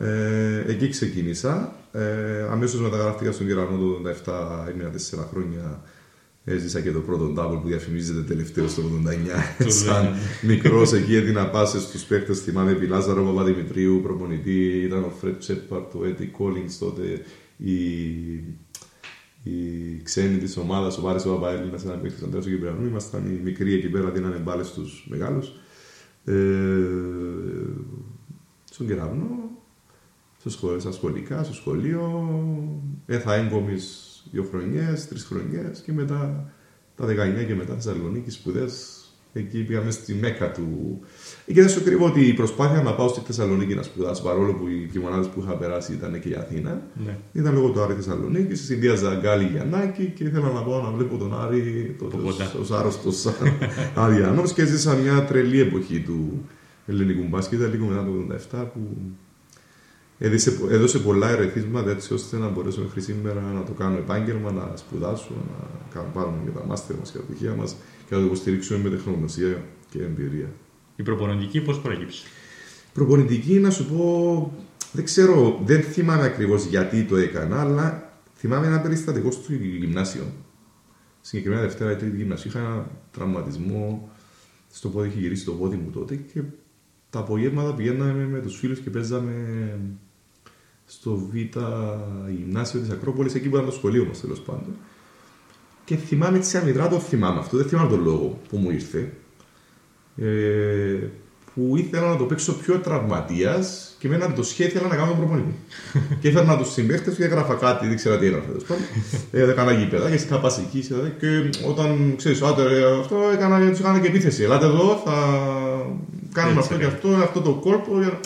Ε, εκεί ξεκίνησα. Ε, Αμέσως μεταγράφτηκα στον Κερανό το 87, έμεινα 4 χρόνια. Έζησα και το πρώτο double που διαφημίζεται τελευταίο στο 89. [LAUGHS] Σαν μικρός εκεί έδινα πάσες στους παίχτες. Θυμάμαι επί Λάζαρο Παπαδημητρίου, προπονητή. Ήταν ο Φρέτ Τσέπαρτ, ο Έτι Κόλλινγκ τότε. Η, η ξένη της ομάδας, ο Βάρης ο Παπαέλληνα, ένας παίχτης Αντρέα του Κυπριανού. Ήμασταν οι μικροί εκεί πέρα, δίνανε μπάλες στους μεγάλους. Ε, στον κεραυνό, στο σχολείο, στα σχολικά, στο σχολείο. Έθα έγκομης δύο χρονιές, τρεις χρονιές και μετά τα 19 και μετά Θεσσαλονίκη σπουδές. Εκεί πήγαμε στη Μέκα του. Και δεν σου κρύβω ότι η προσπάθεια να πάω στη Θεσσαλονίκη να σπουδάσω, παρόλο που οι κοιμονάδε που είχα περάσει ήταν και η Αθήνα, Ναι. ήταν λόγω του Άρη Θεσσαλονίκη. Συνδύαζα Γκάλι Γιαννάκη και ήθελα να πάω να βλέπω τον Άρη τότε Από κοντά. ως άρρωστος [LAUGHS] Αδιανός και έζησα μια τρελή εποχή του ελληνικού μπάσκετ, λίγο μετά το 87 που έδωσε, έδωσε πολλά ερεθίσματα έτσι ώστε να μπορέσω μέχρι σήμερα να το κάνω επάγγελμα, να σπουδάσω, να κάνω πάρουμε και τα μάστερ μας και τα πτυχία μας και να το υποστηρίξουμε με τεχνογνωσία και εμπειρία. Η προπονητική πώς προέκυψε; Προπονητική, να σου πω, δεν ξέρω, δεν θυμάμαι ακριβώς γιατί το έκανα, αλλά θυμάμαι ένα περιστατικό στο γυμνάσιο. Συγκεκριμένα Δευτέρα ή Τρίτη γυμνάσιο. Είχα ένα τραυματισμό στο πόδι, είχε γυρίσει το πόδι μου τότε και τα απογεύματα πηγαίναμε με τους φίλους και παίζαμε στο Β γυμνάσιο της Ακρόπολης, εκεί που ήταν το σχολείο μας τέλος πάντων. Και θυμάμαι έτσι αμυδρά το θυμάμαι αυτό, δεν θυμάμαι τον λόγο που μου ήρθε. Ε, που ήθελα να το παίξω πιο τραυματίας και με ένα το σχέδιο ήθελα να κάνω τον προπονητή. [LAUGHS] και έφερνα τους συμπαίχτες και έγραφα κάτι, δεν ξέρω τι έγραφα. τέλος πάντων. Ε, έκανα γήπεδα και είχα πασική και όταν ξέρεις, αυτό έκανα, τους έκανα και επίθεση. Ελάτε εδώ, θα κάνουμε αυτό και αυτό, αυτό το κόλπο. για να-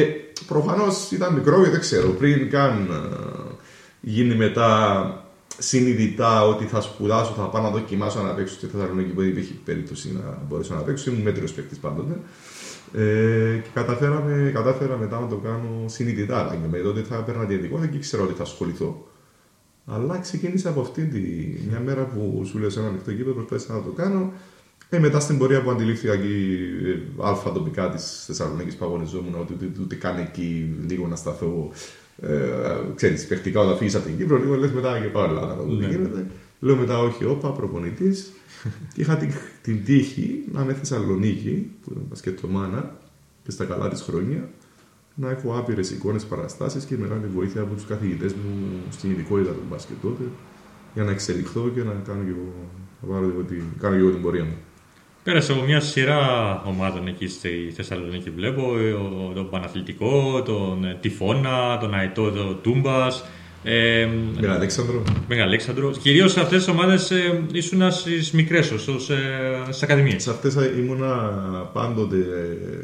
Ε, Προφανώς ήταν μικρό και δεν ξέρω. Πριν καν ε, γίνει μετά συνειδητά ότι θα σπουδάσω, θα πάω να δοκιμάσω να παίξω στη Θεσσαλονίκη που δεν υπήρχε περίπτωση να μπορέσω να παίξω. Ήμουν μέτριος παίκτης πάντοτε. Ε, και καταφέραμε, κατάφερα μετά να το κάνω συνειδητά. Αλλά και με τότε θα έπαιρνα τη ειδικότητα και ήξερα ότι θα ασχοληθώ. Αλλά ξεκίνησα από αυτήν τη μια μέρα που σου λέω σε ένα ανοιχτό κήπεδο, προσπάθησα να το κάνω. Ε, μετά στην πορεία που αντιλήφθηκα εκεί ε, αλφα τοπικά της Θεσσαλονίκης που αγωνιζόμουν, ότι ούτε, ούτε καν εκεί λίγο να σταθώ. Ε, ξέρεις, παιχτικά όταν φύγεις από την Κύπρο, λίγο λες μετά και πάω Ελλάδα να δω τι γίνεται. Λέω μετά, όχι, όπα, προπονητής. και [LAUGHS] είχα την, την τύχη να είμαι Θεσσαλονίκη, που ήταν μπασκετομάνα και στα καλά της χρόνια, να έχω άπειρες εικόνες παραστάσεις και μεγάλη βοήθεια από τους καθηγητές μου στην ειδικότητα του μπάσκετ τότε, για να εξελιχθώ και να κάνω και εγώ, να πάρω εγώ την, κάνω και εγώ την πορεία μου. Πέρασε από μια σειρά ομάδων εκεί στη Θεσσαλονίκη. Βλέπω ε, ο- τον Παναθλητικό, τον ε, Τυφώνα, τον Αετό, τον Τούμπας. Ε, Με τον Αλέξανδρο. Μεγαλέξανδρος. Κυρίως σε αυτές τις ομάδες ε, ήσουν στις μικρές, στις ακαδημίες. Σε αυτές ήμουνα πάντοτε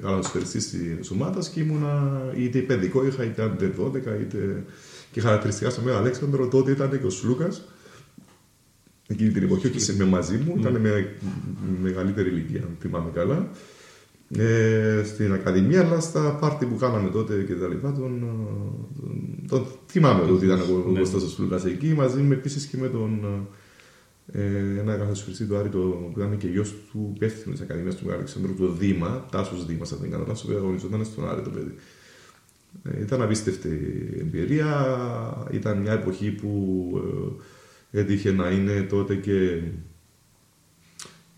καλοσφαιριστή της ομάδας και ήμουνα είτε παιδικό είχα είτε άντε 12 είτε και χαρακτηριστικά στο Μέγα Αλέξανδρο τότε ήταν και ο Σλούκας. Εκείνη την εποχή, όχι σε- με μαζί μου, ήταν με μεγαλύτερη ηλικία, αν θυμάμαι καλά. Ε, στην Ακαδημία, αλλά στα πάρτι που κάναμε τότε και τα λοιπά, τον, τον, τον θυμάμαι ότι ήταν ο, ο Ναι. Κώστας ο Σλούκας εκεί, μαζί με επίσης και με τον ε, ένα καθοσφαιριστή του Άρη, το, που ήταν και γιος του υπεύθυνου της Ακαδημίας του Μεγάλου Αλεξανδρού, το Δήμα, Τάσος Δήμας, αν δεν κάνω λάθος, που αγωνιζόταν στον Άρη το παιδί. Ε, Ήταν απίστευτη εμπειρία. Ήταν μια εποχή που ε, έτυχε να είναι τότε και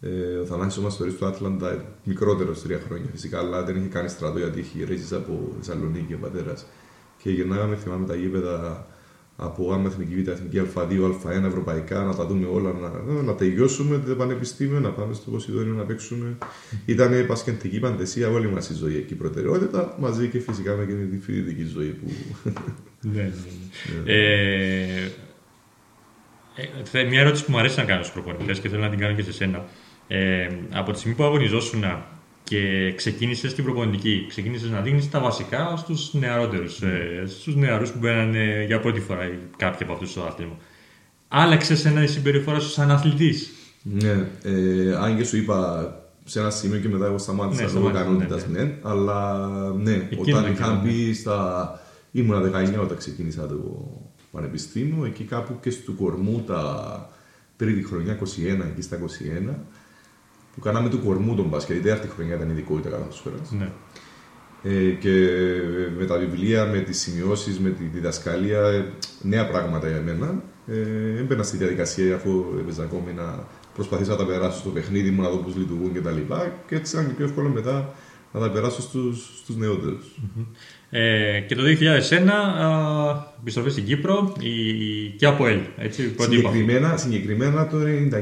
ε, ο Θανάσης ο Μαστορής του Άτλαντα, μικρότερο τρία χρόνια φυσικά, αλλά δεν είχε κάνει στρατό γιατί είχε ρέζεις από Θεσσαλονίκη ο πατέρας. Και γυρνάγαμε, θυμάμαι τα γήπεδα από άμα εθνική β' εθνική Α2, Α1, ευρωπαϊκά, να τα δούμε όλα, να, να τελειώσουμε το πανεπιστήμιο, να πάμε στο Ποσειδόνιο να παίξουμε. Ήταν πασχεντική παντεσία όλη μας η ζωή εκεί προτεραιότητα, μαζί και φυσικά με και τη φοιτητική ζωή που Ναι, ναι, ναι. Ε, ε, θε- μια ερώτηση που μου αρέσει να κάνω στους προπονητές και θέλω να την κάνω και σε σένα. Ε, από τη στιγμή που αγωνιζόσουν και ξεκίνησες την προπονητική, ξεκίνησες να δίνει τα βασικά στους νεαρότερους, ε, στους νεαρούς που μπαίνανε για πρώτη φορά ή κάποιοι από αυτούς στο άθλημα. Άλλαξε ένα η συμπεριφορά σου σαν αθλητής; Ναι, ε, αν και σου είπα σε ένα σημείο και μετά εγώ σταμάτησα Ναι, λόγω σταμάτησε, ικανότητας, ναι, ναι, αλλά ναι, Εκείνο όταν το είχα καιρό, μπει στα... Ήμουνα 19 όταν ξεκίνησα το πανεπιστήμιο, εκεί κάπου και στο κορμού τα τρίτη χρονιά, 21, εκεί στα 21, που κάναμε του κορμού τον μπάσκετ, η τέταρτη χρονιά ήταν ειδικότητα καθώς Ναι. ε, και με τα βιβλία, με τις σημειώσεις, με τη διδασκαλία, ε, νέα πράγματα για μένα. Ε, έμπαινα στη διαδικασία αφού έπαιζα ακόμη να προσπαθήσω να τα περάσω στο παιχνίδι μου, να δω πώς λειτουργούν και τα λοιπά και έτσι ήταν και πιο εύκολο μετά να τα περάσω στους, στους νεότερους. Ε, και το 2001 α, επιστροφή στην Κύπρο η, και από ΕΛ. Έτσι, πρώτη επαφή. Συγκεκριμένα, συγκεκριμένα το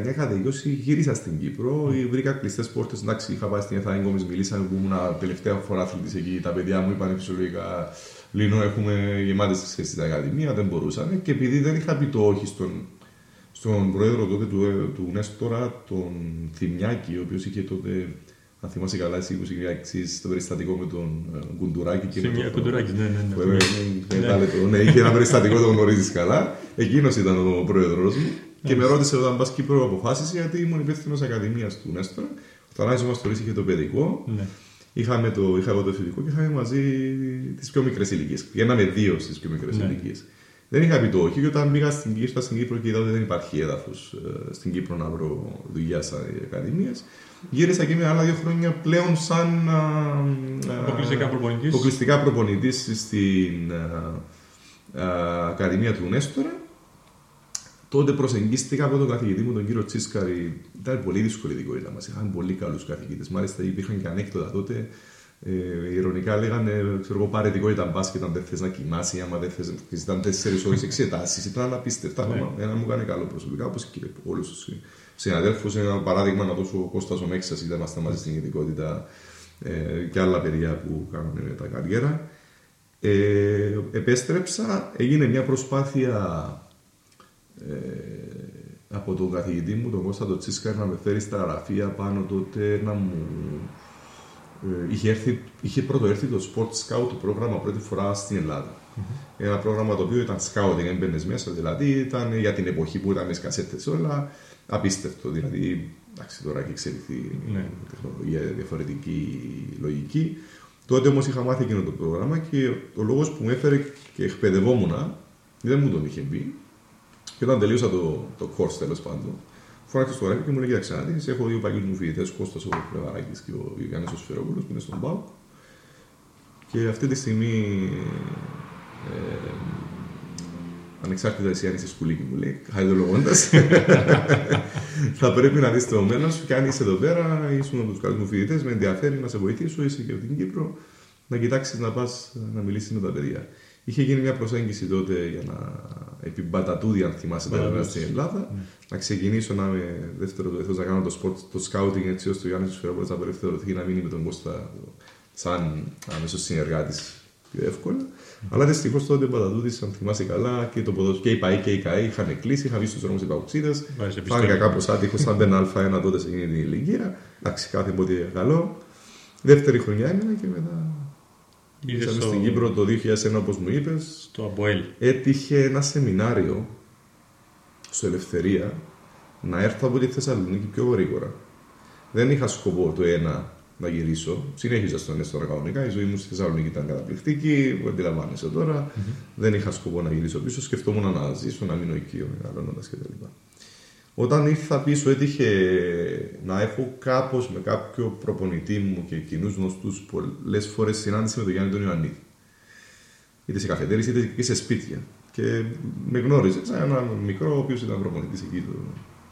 99 είχα τελειώσει, γύρισα στην Κύπρο, βρήκα κλειστές πόρτες. Εντάξει, είχα πάει στην Εθνική Γκόμη, μιλήσαμε που ήμουν τελευταία φορά αθλητής εκεί. Τα παιδιά μου είπαν φυσιολογικά, Λίνο, έχουμε γεμάτες τι θέσει στην Ακαδημία, δεν μπορούσαμε. Και επειδή δεν είχα πει το όχι στον, στον πρόεδρο τότε του, του Νέστορα, τον Θημιάκη, ο οποίος είχε τότε, αν θυμάσαι καλά, εσύ που είχε το περιστατικό με τον ε, Κουντουράκη και με Θημιά- τον. Κουντουράκης, ναι, ναι, ναι. που έβγαινε- με τα λεπτό. Ναι, είχε ένα περιστατικό, το γνωρίζεις καλά. Εκείνος ήταν ο πρόεδρος μου. Και με ρώτησε όταν πας Κύπρο αποφάσισες γιατί ήμουν υπεύθυνος Ακαδημίας του Νέστορα. Ο Θανάσης ο Μαστορής είχε το παιδικό. Ναι. Είχαμε το, είχα εγώ το εφηβικό και είχαμε μαζί τις πιο μικρές ηλικίες. Πηγαίναμε δύο στις πιο μικρές Ναι. ηλικίες. Δεν είχα πει το όχι και όταν πήγα στην, ήρθα στην Κύπρο και είδα ότι δεν υπάρχει έδαφος στην Κύπρο να βρω δουλειά σαν ακαδημίε. Γύρισα και με άλλα δύο χρόνια πλέον σαν α, α, Αποκλειστικά προπονητής. αποκλειστικά προπονητής στην α, α, Ακαδημία του Νέστορα. Τότε προσεγγίστηκα από τον καθηγητή μου, τον κύριο Τσίσκαρη. Ήταν πολύ δύσκολη η δικότητα μας. Είχαν πολύ καλούς καθηγητές. Μάλιστα υπήρχαν και ανέκδοτα τότε. Ε, ηρωνικά λέγανε, ξέρω εγώ, πάρε δικότητα μπάσκετ αν δεν θες να κοιμάσαι, άμα δεν θες να ήταν τέσσερις ώρες εξετάσεις. Ήταν απίστευτα. Ναι. Ένα μου έκανε καλό προσωπικά, όπως και όλους τους συναδέλφους. Ένα παράδειγμα να δώσω ο Κώστας ο Μέξας, ήταν είμαστε μαζί στην ειδικότητα ε, και άλλα παιδιά που κάνουν τα καριέρα. Ε, επέστρεψα, έγινε μια προσπάθεια ε, από τον καθηγητή μου, τον Κώστα τον Τσίσκαρ, να με φέρει στα γραφεία πάνω τότε να μου... Ε, είχε, έρθει, είχε πρώτο έρθει το Sport Scout το πρόγραμμα πρώτη φορά στην ελλαδα Ένα πρόγραμμα το οποίο ήταν scouting, έμπαινες μέσα, δηλαδή ήταν για την εποχή που ήταν με κασέτες όλα, απίστευτο. Δηλαδή, εντάξει, τώρα έχει εξελιχθεί η Ναι. τεχνολογία, διαφορετική λογική. Τότε όμως είχα μάθει εκείνο το πρόγραμμα και ο λόγος που με έφερε και εκπαιδευόμουν δεν μου τον είχε πει. Και όταν τελείωσα το, το course τέλος πάντων, φώναξε στο γραφείο και μου λέει: Κοίταξε να δεις, έχω δύο παλιού μου φοιτητές, Κώστας ο Πλεβαράκη και ο Γιάννης ο Σφαιρόπουλο που είναι στον ΠΑΟ. Και αυτή τη στιγμή, ε, ανεξάρτητα εσύ αν είσαι σκουλίκι μου λέει, χαϊδολογώντας, [LAUGHS] θα πρέπει να δεις το μέλλον σου και αν είσαι εδώ πέρα, ήσουν από τους καλούς μου φοιτητές, με ενδιαφέρει να σε βοηθήσω, είσαι και από την Κύπρο, να κοιτάξεις να πας να μιλήσεις με τα παιδιά. Είχε γίνει μια προσέγγιση τότε για να επί Μπατατούδη, αν θυμάσαι τα έδρα στην Ελλάδα, να ξεκινήσω να είμαι δεύτερο βοηθό να κάνω το, sport, το scouting έτσι ώστε ο Γιάννης Σφαιρόπουλο να απελευθερωθεί να μείνει με τον Κώστα σαν αμέσως συνεργάτης. Πιο εύκολα. Αλλά δυστυχώς τότε ο Μπατατούδη, αν θυμάσαι καλά, και, το ποδόσφαιρο- και η ΠΑΗ και η ΚΑΗ είχαν κλείσει, είχαν βγει στου δρόμους οι παουξίδε. Βάζεις Φάνηκα επιστρέφει. κάπως άτυχο, σαν μπεν Α1 τότε σε εκείνη την ηλικία. Εντάξει, κάθε πότε καλό. Δεύτερη χρονιά έμεινα και μετά. Είδες Ήρθαμε το- στην Κύπρο το 2001, όπως μου είπες. Το Αμποέλ. Έτυχε ένα σεμινάριο στο Ελευθερία να έρθω από τη Θεσσαλονίκη πιο γρήγορα. Δεν είχα σκοπό το ένα να γυρίσω. Συνέχιζα στον Έστωρα κανονικά. Η ζωή μου στη Θεσσαλονίκη ήταν καταπληκτική. Που αντιλαμβάνεσαι τώρα. Δεν είχα σκοπό να γυρίσω πίσω. Σκεφτόμουν να ζήσω, να μείνω εκεί, μεγαλώνοντας κτλ. Όταν ήρθα πίσω, έτυχε να έχω κάπως με κάποιο προπονητή μου και κοινούς γνωστούς πολλές φορές συνάντηση με τον Γιάννη τον Ιωαννίδη είτε σε καφετέρειες είτε και σε σπίτια. Και με γνώριζε σαν ένα μικρό, ο οποίος ήταν προπονητής εκεί, το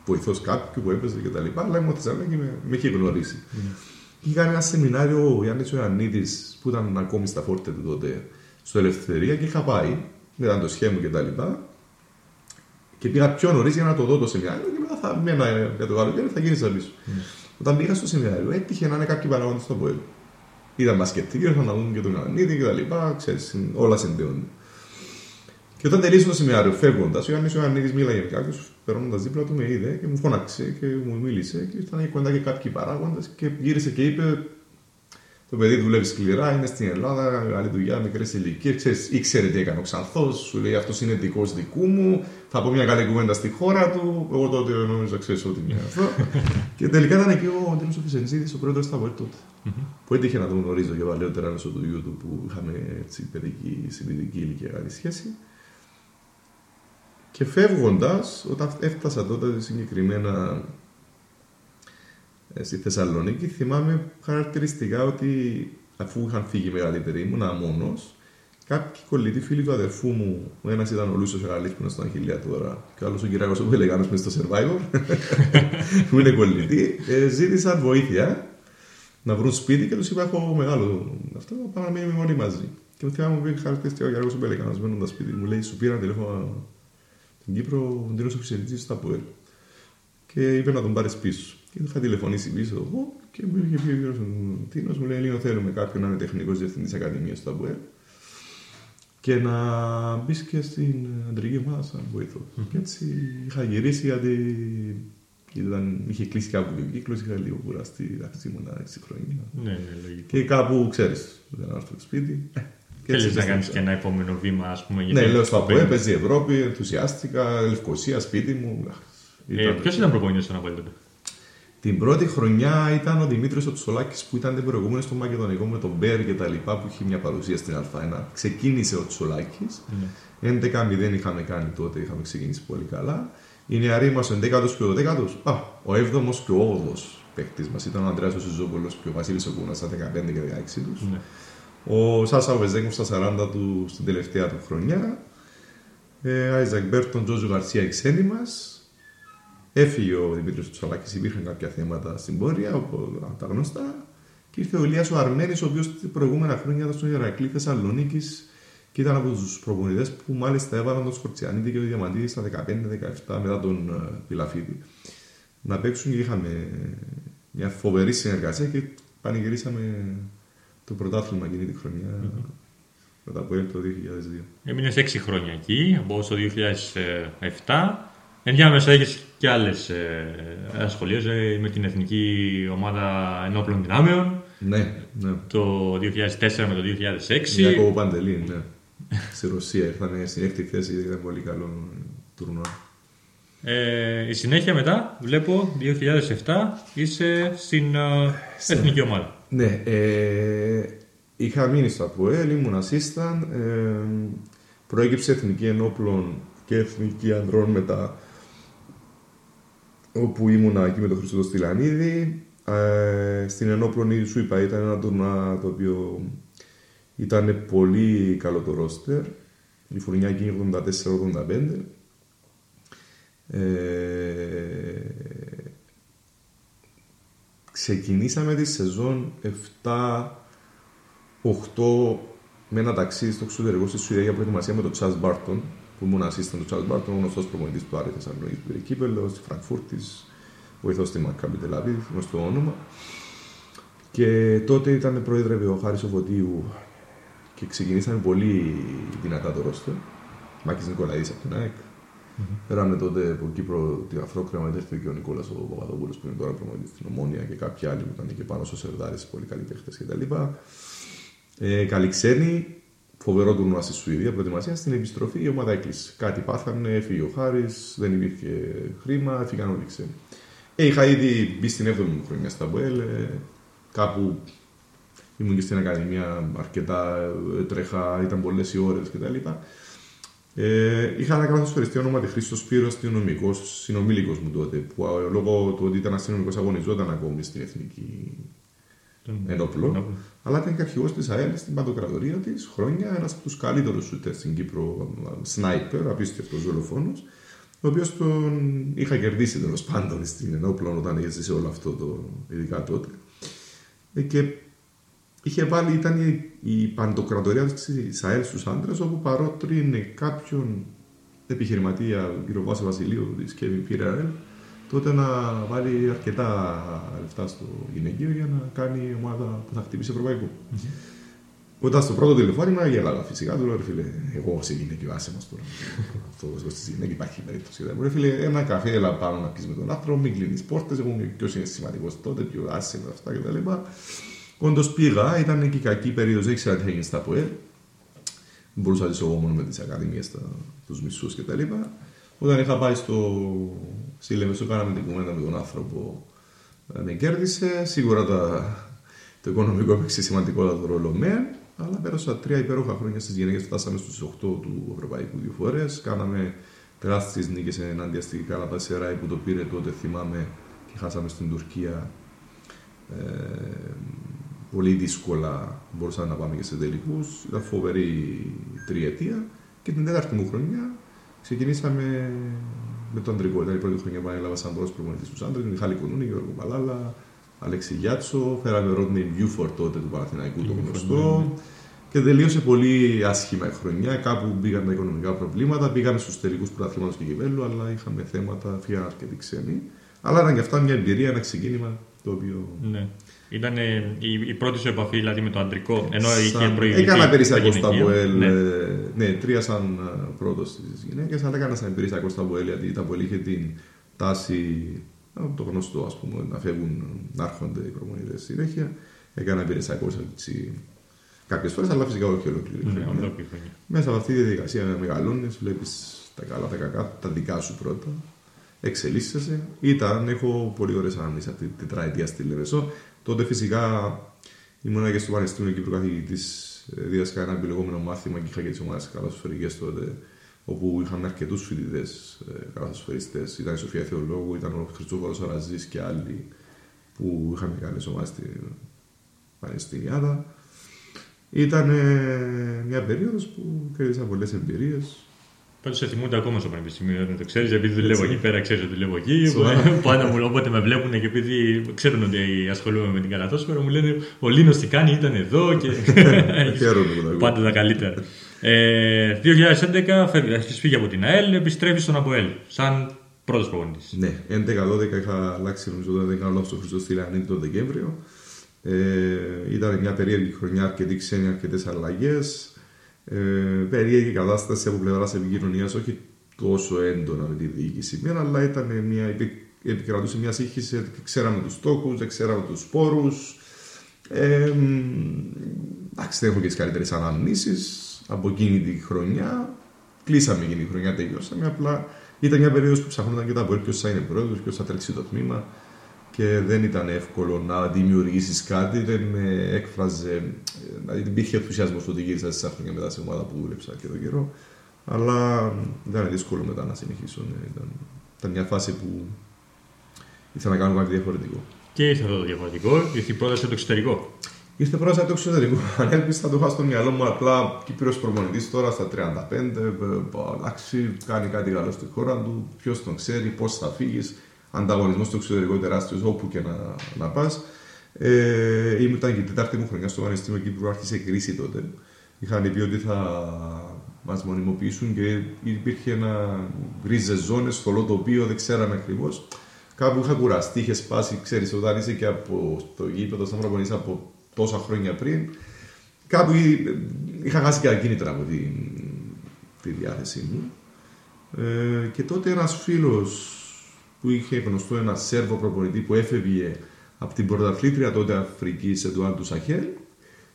βοηθός κάποιου που έπαιζε και τα λοιπά, αλλά ήμουν στη Θεσσαλονίκη και με, με είχε γνωρίσει. Είχε κάνει ένα σεμινάριο ο Γιάννης Ιωαννίδης που ήταν ακόμη στα φόρτε του τότε στο Ελευθερία και είχα πάει, ήταν το σχέδιο και τα λοιπά. Και πήγα πιο νωρίς για να το δω το σεμινάριο και μετά θα μένα για το καλοκαίρι θα γύρισα πίσω. Όταν πήγα στο σεμινάριο, έτυχε να είναι κάποιοι παράγοντες στο ΠΟΕΛ. Ήταν μπασκετικοί, ήρθαν να δουν και τον Ιωαννίδη και τα λοιπά, ξέρεις, συν- όλα συνδέονται. Και όταν τελείωσε το σεμινάριο, φεύγοντας, ο Ιωάννη Ιωαννίδης μίλαγε με κάποιους, περνώντα δίπλα του, με είδε και μου φώναξε και μου μίλησε. Και ήρθαν κοντά και κάποιοι παράγοντες και γύρισε και είπε: Το παιδί δουλεύει σκληρά, είναι στην Ελλάδα, μεγάλη δουλειά, μικρές ηλικίες. Ήξερε τι έκανε ο Ξανθός, σου λέει αυτός είναι δικός δικού μου. Θα πω μια καλή κουβέντα στη χώρα του. Εγώ τότε νόμιζα, ξέρεις ότι είναι αυτό. [LAUGHS] και τελικά ήταν και ο Αντίνο Φυσενζίδη, ο πρόεδρος στα Βορτ τότε. Που έτυχε να τον γνωρίζω και παλαιότερα μέσω του γιού του που είχαμε έτσι παιδική, συμπηδική ηλικία καλή σχέση. Και φεύγοντας, όταν έφτασα τότε συγκεκριμένα ε, στη Θεσσαλονίκη, θυμάμαι χαρακτηριστικά ότι αφού είχαν φύγει οι μεγαλύτεροι, ήμουν μόνος. Κάποιοι κολλητοί φίλοι του αδερφού μου, ο ένας ήταν ο Λούσο Γαλλή που είναι στον Αχηλία τώρα, και ο άλλος ο Κυριακός ο Πελεγάνο με στο Survivor, [LAUGHS] που είναι κολλητοί, ε, ζήτησαν βοήθεια να βρουν σπίτι και τους είπα: Έχω μεγάλο αυτό, πάμε να μείνουμε μόνοι μαζί. Και μου θυμάμαι μου πει χαρακτηριστικά ο Κυριακός ο Πελεγάνο μένοντα σπίτι μου, λέει: Σου πήρα τηλέφωνο στην Κύπρο, ο Ντίνο ο Φυσελίτη στα ΠΟΕΛ. Και είπε να τον πάρεις πίσω. Και του είχα τηλεφωνήσει πίσω εγώ και μου είχε πει ο κύριος Τίνο, μου λέει: Λίνο, θέλουμε κάποιον να είναι τεχνικός διευθυντής Ακαδημίας του ΑΠΟΕΛ και να μπεις και στην αντρική ομάδα σαν βοηθό. Και έτσι είχα γυρίσει γιατί ήταν, είχε κλείσει κάπου και ο κύκλος, είχα λίγο κουραστεί, εντάξει ήμουν 6 χρόνια. Ναι, ναι, λογικό. Και κάπου ξέρεις, δεν έρθω στο σπίτι. Ε, και έτσι Θέλεις να κάνεις επέστρεψα. και ένα επόμενο βήμα, ας πούμε. Ναι, λέω στο ΑΠΟΕΛ, παίζει. παίζει η Ευρώπη, ενθουσιάστηκα, Λευκοσία, σπίτι μου. Ε, Ποιος ήταν προπονητής στον Αμποέλ τότε; Την πρώτη χρονιά ήταν ο Δημήτρης Οτσολάκης που ήταν προηγούμενο στο Μακεδονικό με τον Μπέρ και τα λοιπά που είχε μια παρουσία στην Α1. Ξεκίνησε ο Τσολάκη. Ναι. 11-0 είχαμε κάνει τότε, είχαμε ξεκινήσει πολύ καλά. Οι νεαροί μας, ο 11ο και ο 12ο, α, ο 7ο και ο 8ο παίκτης μας ήταν ο Αντρέας ο Σιζόπουλος και ο Βασίλης ο Κούνας στα 15 και 16 τους. Ναι. Ο Σάσα ο Βεζέγκοφ στα 40 του στην τελευταία του χρονιά. Ε, Άιζακ Μπέρτον, Τζόζου Γαρσία, οι ξένοι μας. Έφυγε ο Δημήτρης Τσολάκης, υπήρχαν κάποια θέματα στην πορεία, από τα γνωστά. Και ήρθε ο Ηλίας ο Αρμένης, ο οποίος τα προηγούμενα χρόνια ήταν στον Ηρακλή Θεσσαλονίκης και ήταν από τους προπονητές που μάλιστα έβαλαν τον Σκορτσιανίδη και τον Διαμαντίδη στα 15-17 μετά τον ε, Πιλαφίδη να παίξουν και είχαμε μια φοβερή συνεργασία και πανηγυρίσαμε το πρωτάθλημα εκείνη τη χρονιά μετά από το 2002. Έμεινες 6 χρόνια εκεί, από το 2007. Ενδιάμεσα έχεις και άλλες ασχολίε ε, με την εθνική ομάδα ενόπλων δυνάμεων. Ναι, ναι. Το 2004 με το 2006. Γιακώβο Παντελή, ναι. Στη Ρωσία ήρθαν στην έκτη θέση, ήταν πολύ καλό τουρνουά. Ε, η συνέχεια μετά, βλέπω, 2007 είσαι στην ε, εθνική ομάδα. Ναι, ε, είχα μείνει στο ΑΠΟΕΛ, ήμουν assistant, ε, προέκυψε εθνική ενόπλων και εθνική ανδρών μετά όπου ήμουνα εκεί με τον Χρήστο Στυλανίδη. Ε, στην ενόπλων ήδη σου είπα ήταν ένα τουρνά το οποίο ήταν πολύ καλό το ρόστερ. Η χρονιά εκείνη 84-85. Ε, ξεκινήσαμε τη σεζόν 7-8 με ένα ταξίδι στο εξωτερικό στη Σουηδία για προετοιμασία με τον Τσάζ Μπάρτον που ήμουν assistant του Τσάζ Μπάρτον, γνωστός προπονητής του Άρη Θεσσαλονίκης που πήρε κύπελος, στη Φραγκφούρτης, βοηθός στη Μακάμπι Τελαβή, γνωστό όνομα. Και τότε ήταν πρόεδρε ο Χάρης Οφωτίου και ξεκινήσαμε πολύ δυνατά το ρόστερ. Μάκης Νικολαίδης από την ΑΕΚ, Πέραμε τότε από Κύπρο τη Αφρόκρεμα, ήρθε και ο Νικόλας ο Παπαδόπουλος που είναι τώρα προμονητή στην Ομόνια και κάποιοι άλλοι που ήταν και πάνω στο Σερδάρι, πολύ καλοί παίχτες κτλ. Ε, καλοί ξένοι, φοβερό τουρνουά στη Σουηδία, προετοιμασία. Στην επιστροφή η ομάδα έκλεισε. Κάτι πάθανε, έφυγε ο Χάρης, δεν υπήρχε χρήμα, έφυγαν όλοι οι ξένοι. Ε, είχα ήδη μπει στην 7η μου χρονιά στα Μποέλ, ε, κάπου ήμουν και στην Ακαδημία αρκετά, ε, τρέχα, ήταν πολλές οι ώρες κτλ. Ε, είχα ένα καθοσφαιριστή ονόματι Χρήστος Σπύρο, αστυνομικός, συνομήλικος μου τότε, που ε, λόγω του ότι ήταν αστυνομικός αγωνιζόταν ακόμη στην εθνική ενόπλο. Αλλά ήταν και αρχηγός της ΑΕΛ στην παντοκρατορία της χρόνια, ένας από τους καλύτερους σούτερ στην Κύπρο, σνάιπερ, απίστευτος δολοφόνος, ο οποίος τον είχα κερδίσει τέλος πάντων στην ενόπλο όταν έζησε όλο αυτό το, ειδικά τότε. Ε, και είχε βάλει, ήταν η, η παντοκρατορία της ΑΕΛ στους άντρες, όπου παρότρινε κάποιον επιχειρηματία, κύριος Βάσης Βασιλείου της Kevin Firarel, τότε να βάλει αρκετά λεφτά στο γυναικείο για να κάνει ομάδα που θα χτυπήσει ευρωπαϊκό. Όταν στο πρώτο τηλεφώνημα γέλαγα φυσικά, του λέω ρε φίλε, εγώ σε γυναικείο, άσε μας τώρα. Αυτό εγώ στη γυναίκα υπάρχει περίπτωση. Μου ρε φίλε, ένα καφέ, έλα πάνω να πεις με τον άνθρωπο, μην κλείνεις πόρτες, εγώ είμαι ποιος είναι σημαντικός τότε, ποιο άσε με αυτά κτλ. Όντω πήγα, ήταν και η κακή περίοδος, δεν ήξερα τι έγινε στα ΠΟΕΛ. Μπορούσα να ζήσω εγώ μόνο με τις ακαδημίες, τους μισού κτλ. Όταν είχα πάει στο στη Λεμεσό, κάναμε την κουβέντα με τον άνθρωπο ε, με κέρδισε. Σίγουρα τα, το οικονομικό έπαιξε σημαντικότατο ρόλο με, αλλά πέρασα τρία υπέροχα χρόνια στις γυναίκες. Φτάσαμε στους 8 του Ευρωπαϊκού δύο φορές. Κάναμε τεράστιες νίκες ενάντια στην Καλαπασεράη που το πήρε τότε, θυμάμαι, και χάσαμε στην Τουρκία. Ε, πολύ δύσκολα μπορούσαμε να πάμε και σε τελικούς. Ήταν φοβερή τριετία. Και την τέταρτη μου χρονιά ξεκινήσαμε με τον Αντρικό. Ήταν η πρώτη χρονιά που ανέλαβα σαν πρώτος προπονητής τους άντρες. Μιχάλη Κουνούνη, Γιώργο Παλάλα, Αλέξη Γιάτσο. Φέραμε Ρόντνεϊ Μπιούφορ τότε του Παναθηναϊκού, το γνωστό. Και τελείωσε πολύ άσχημα η χρονιά. Κάπου μπήκαν τα οικονομικά προβλήματα. Πήγαμε στους τελικούς πρωταθλήματος και κυπέλου, αλλά είχαμε θέματα, φύγαν αρκετοί ξένοι. Αλλά ήταν και αυτά μια εμπειρία, ένα ξεκίνημα το οποίο. Ναι. Ήταν ε, η, η πρώτη σου επαφή δηλαδή με το αντρικό, ενώ είχε προηγηθεί. Έκανα περιστακό τα στα γυναικεία. Μποέλ. Ναι. ε, Ναι, τρία σαν πρώτος στις γυναίκες, αλλά έκανα σαν περιστακό στα Μποέλ γιατί τα Μποέλ είχε την τάση, ε, το γνωστό ας πούμε, να φεύγουν, να έρχονται οι προμονητέ συνέχεια. Έκανα περιστακό έτσι κάποιες φορές, αλλά φυσικά όχι ολόκληρη Ναι, χρονιά. ολόκληρη χρονιά. Μέσα από αυτή τη διαδικασία μεγαλώνεις, βλέπεις τα καλά, τα κακά, τα δικά σου πρώτα. εξελίσσεσαι. Ήταν, έχω πολύ ωραίες αναμνήσεις αυτή τη τετραετία στη Λεβεσό. Τότε φυσικά ήμουν και στο Πανεπιστήμιο Κύπρου καθηγητής. Δίδασκα ένα επιλεγόμενο μάθημα και είχα και τις ομάδες καλασφαιρικέ τότε, όπου είχαμε αρκετούς φοιτητές καλασφαιριστέ. Ήταν η Σοφία Θεολόγου, ήταν ο Χριστόφορος Αραζής και άλλοι που είχαμε καλέ ομάδες στην Πανεπιστημιάδα. Ήταν ε, μια περίοδος που κέρδισα πολλές εμπειρίες. Πάντως σε θυμούνται ακόμα στο πανεπιστήμιο, δεν το ξέρεις, επειδή δουλεύω Έτσι. εκεί πέρα, ξέρει ότι δουλεύω εκεί. Σοβαρά. [LAUGHS] Πάντα μου όποτε με βλέπουν και επειδή ξέρουν ότι ασχολούμαι με την καλαθόσφαιρα, μου λένε Ο Λίνος τι κάνει, ήταν εδώ και. [LAUGHS] [LAUGHS] Χαίρομαι που το ακούω. Πάντα τα καλύτερα. Ε, 2011 έχεις φύγει από την ΑΕΛ, επιστρέφεις στον ΑΠΟΕΛ σαν πρώτος προπονητής. Ναι, 11-12 είχα αλλάξει νομίζω ότι δεν κάνω λάθο στο Χριστό Στυλιανίδη τον Δεκέμβριο. Ε, ήταν μια περίεργη χρονιά, αρκετοί ξένοι, αρκετές αλλαγές. Ε, περίεργη κατάσταση από πλευράς επικοινωνία, όχι τόσο έντονα με τη διοίκηση μένα, αλλά ήταν μια, επι- επικρατούσε μια σύγχυση, δεν ξέραμε τους στόχους, δεν ξέραμε τους πόρου. Ε, μ, εντάξει, δεν έχω και τις καλύτερες αναμνήσεις από εκείνη τη χρονιά. Κλείσαμε εκείνη τη χρονιά, τελειώσαμε. Απλά ήταν μια περίοδος που ψαχνόταν και τα μπορεί ποιος θα είναι πρόεδρος, ποιος θα τρέξει το τμήμα. Και δεν ήταν εύκολο να δημιουργήσεις κάτι, δεν με έκφραζε. ε, Δηλαδή υπήρχε ενθουσιασμός ότι γύρισα σε χρόνια μετά σε ομάδα που δούλεψα και τον καιρό. Αλλά ήταν δύσκολο μετά να συνεχίσω. ναι. Ήταν, ήταν μια φάση που ήθελα να κάνω κάτι διαφορετικό. Και ήρθε αυτό το διαφορετικό, ήρθε η πρόταση από το εξωτερικό. Ήρθε πρώτα από το εξωτερικό. [LAUGHS] Ανέλπιστα το είχα στο μυαλό μου απλά Κύπριος προπονητής τώρα στα 35. ε, ε, Εντάξει, κάνει κάτι καλό στη χώρα του. Ποιος τον ξέρει, πώς θα φύγεις. Ανταγωνισμός στο εξωτερικό τεράστιος, όπου και να, να πας. Ε, ήταν και η τετάρτη μου χρονιά στο Πανεπιστήμιο Κύπρου, άρχισε κρίση τότε. Είχαν πει ότι θα μας μονιμοποιήσουν και υπήρχε ένα γκρίζε ζώνε, θολό τοπίο, δεν ξέραμε ακριβώς. Κάπου είχα κουραστεί, είχε σπάσει, ξέρεις, όταν είσαι και από το γήπεδο, σαν προπονητής από τόσα χρόνια πριν. Κάπου εί- είχα χάσει και ακίνητρα από τη, τη διάθεσή μου. Ε, και τότε ένας φίλος που είχε γνωστό ένα Σέρβο προπονητή που έφευγε από την πρωταθλήτρια τότε Αφρικής Εντουάρντου Σαχέλ,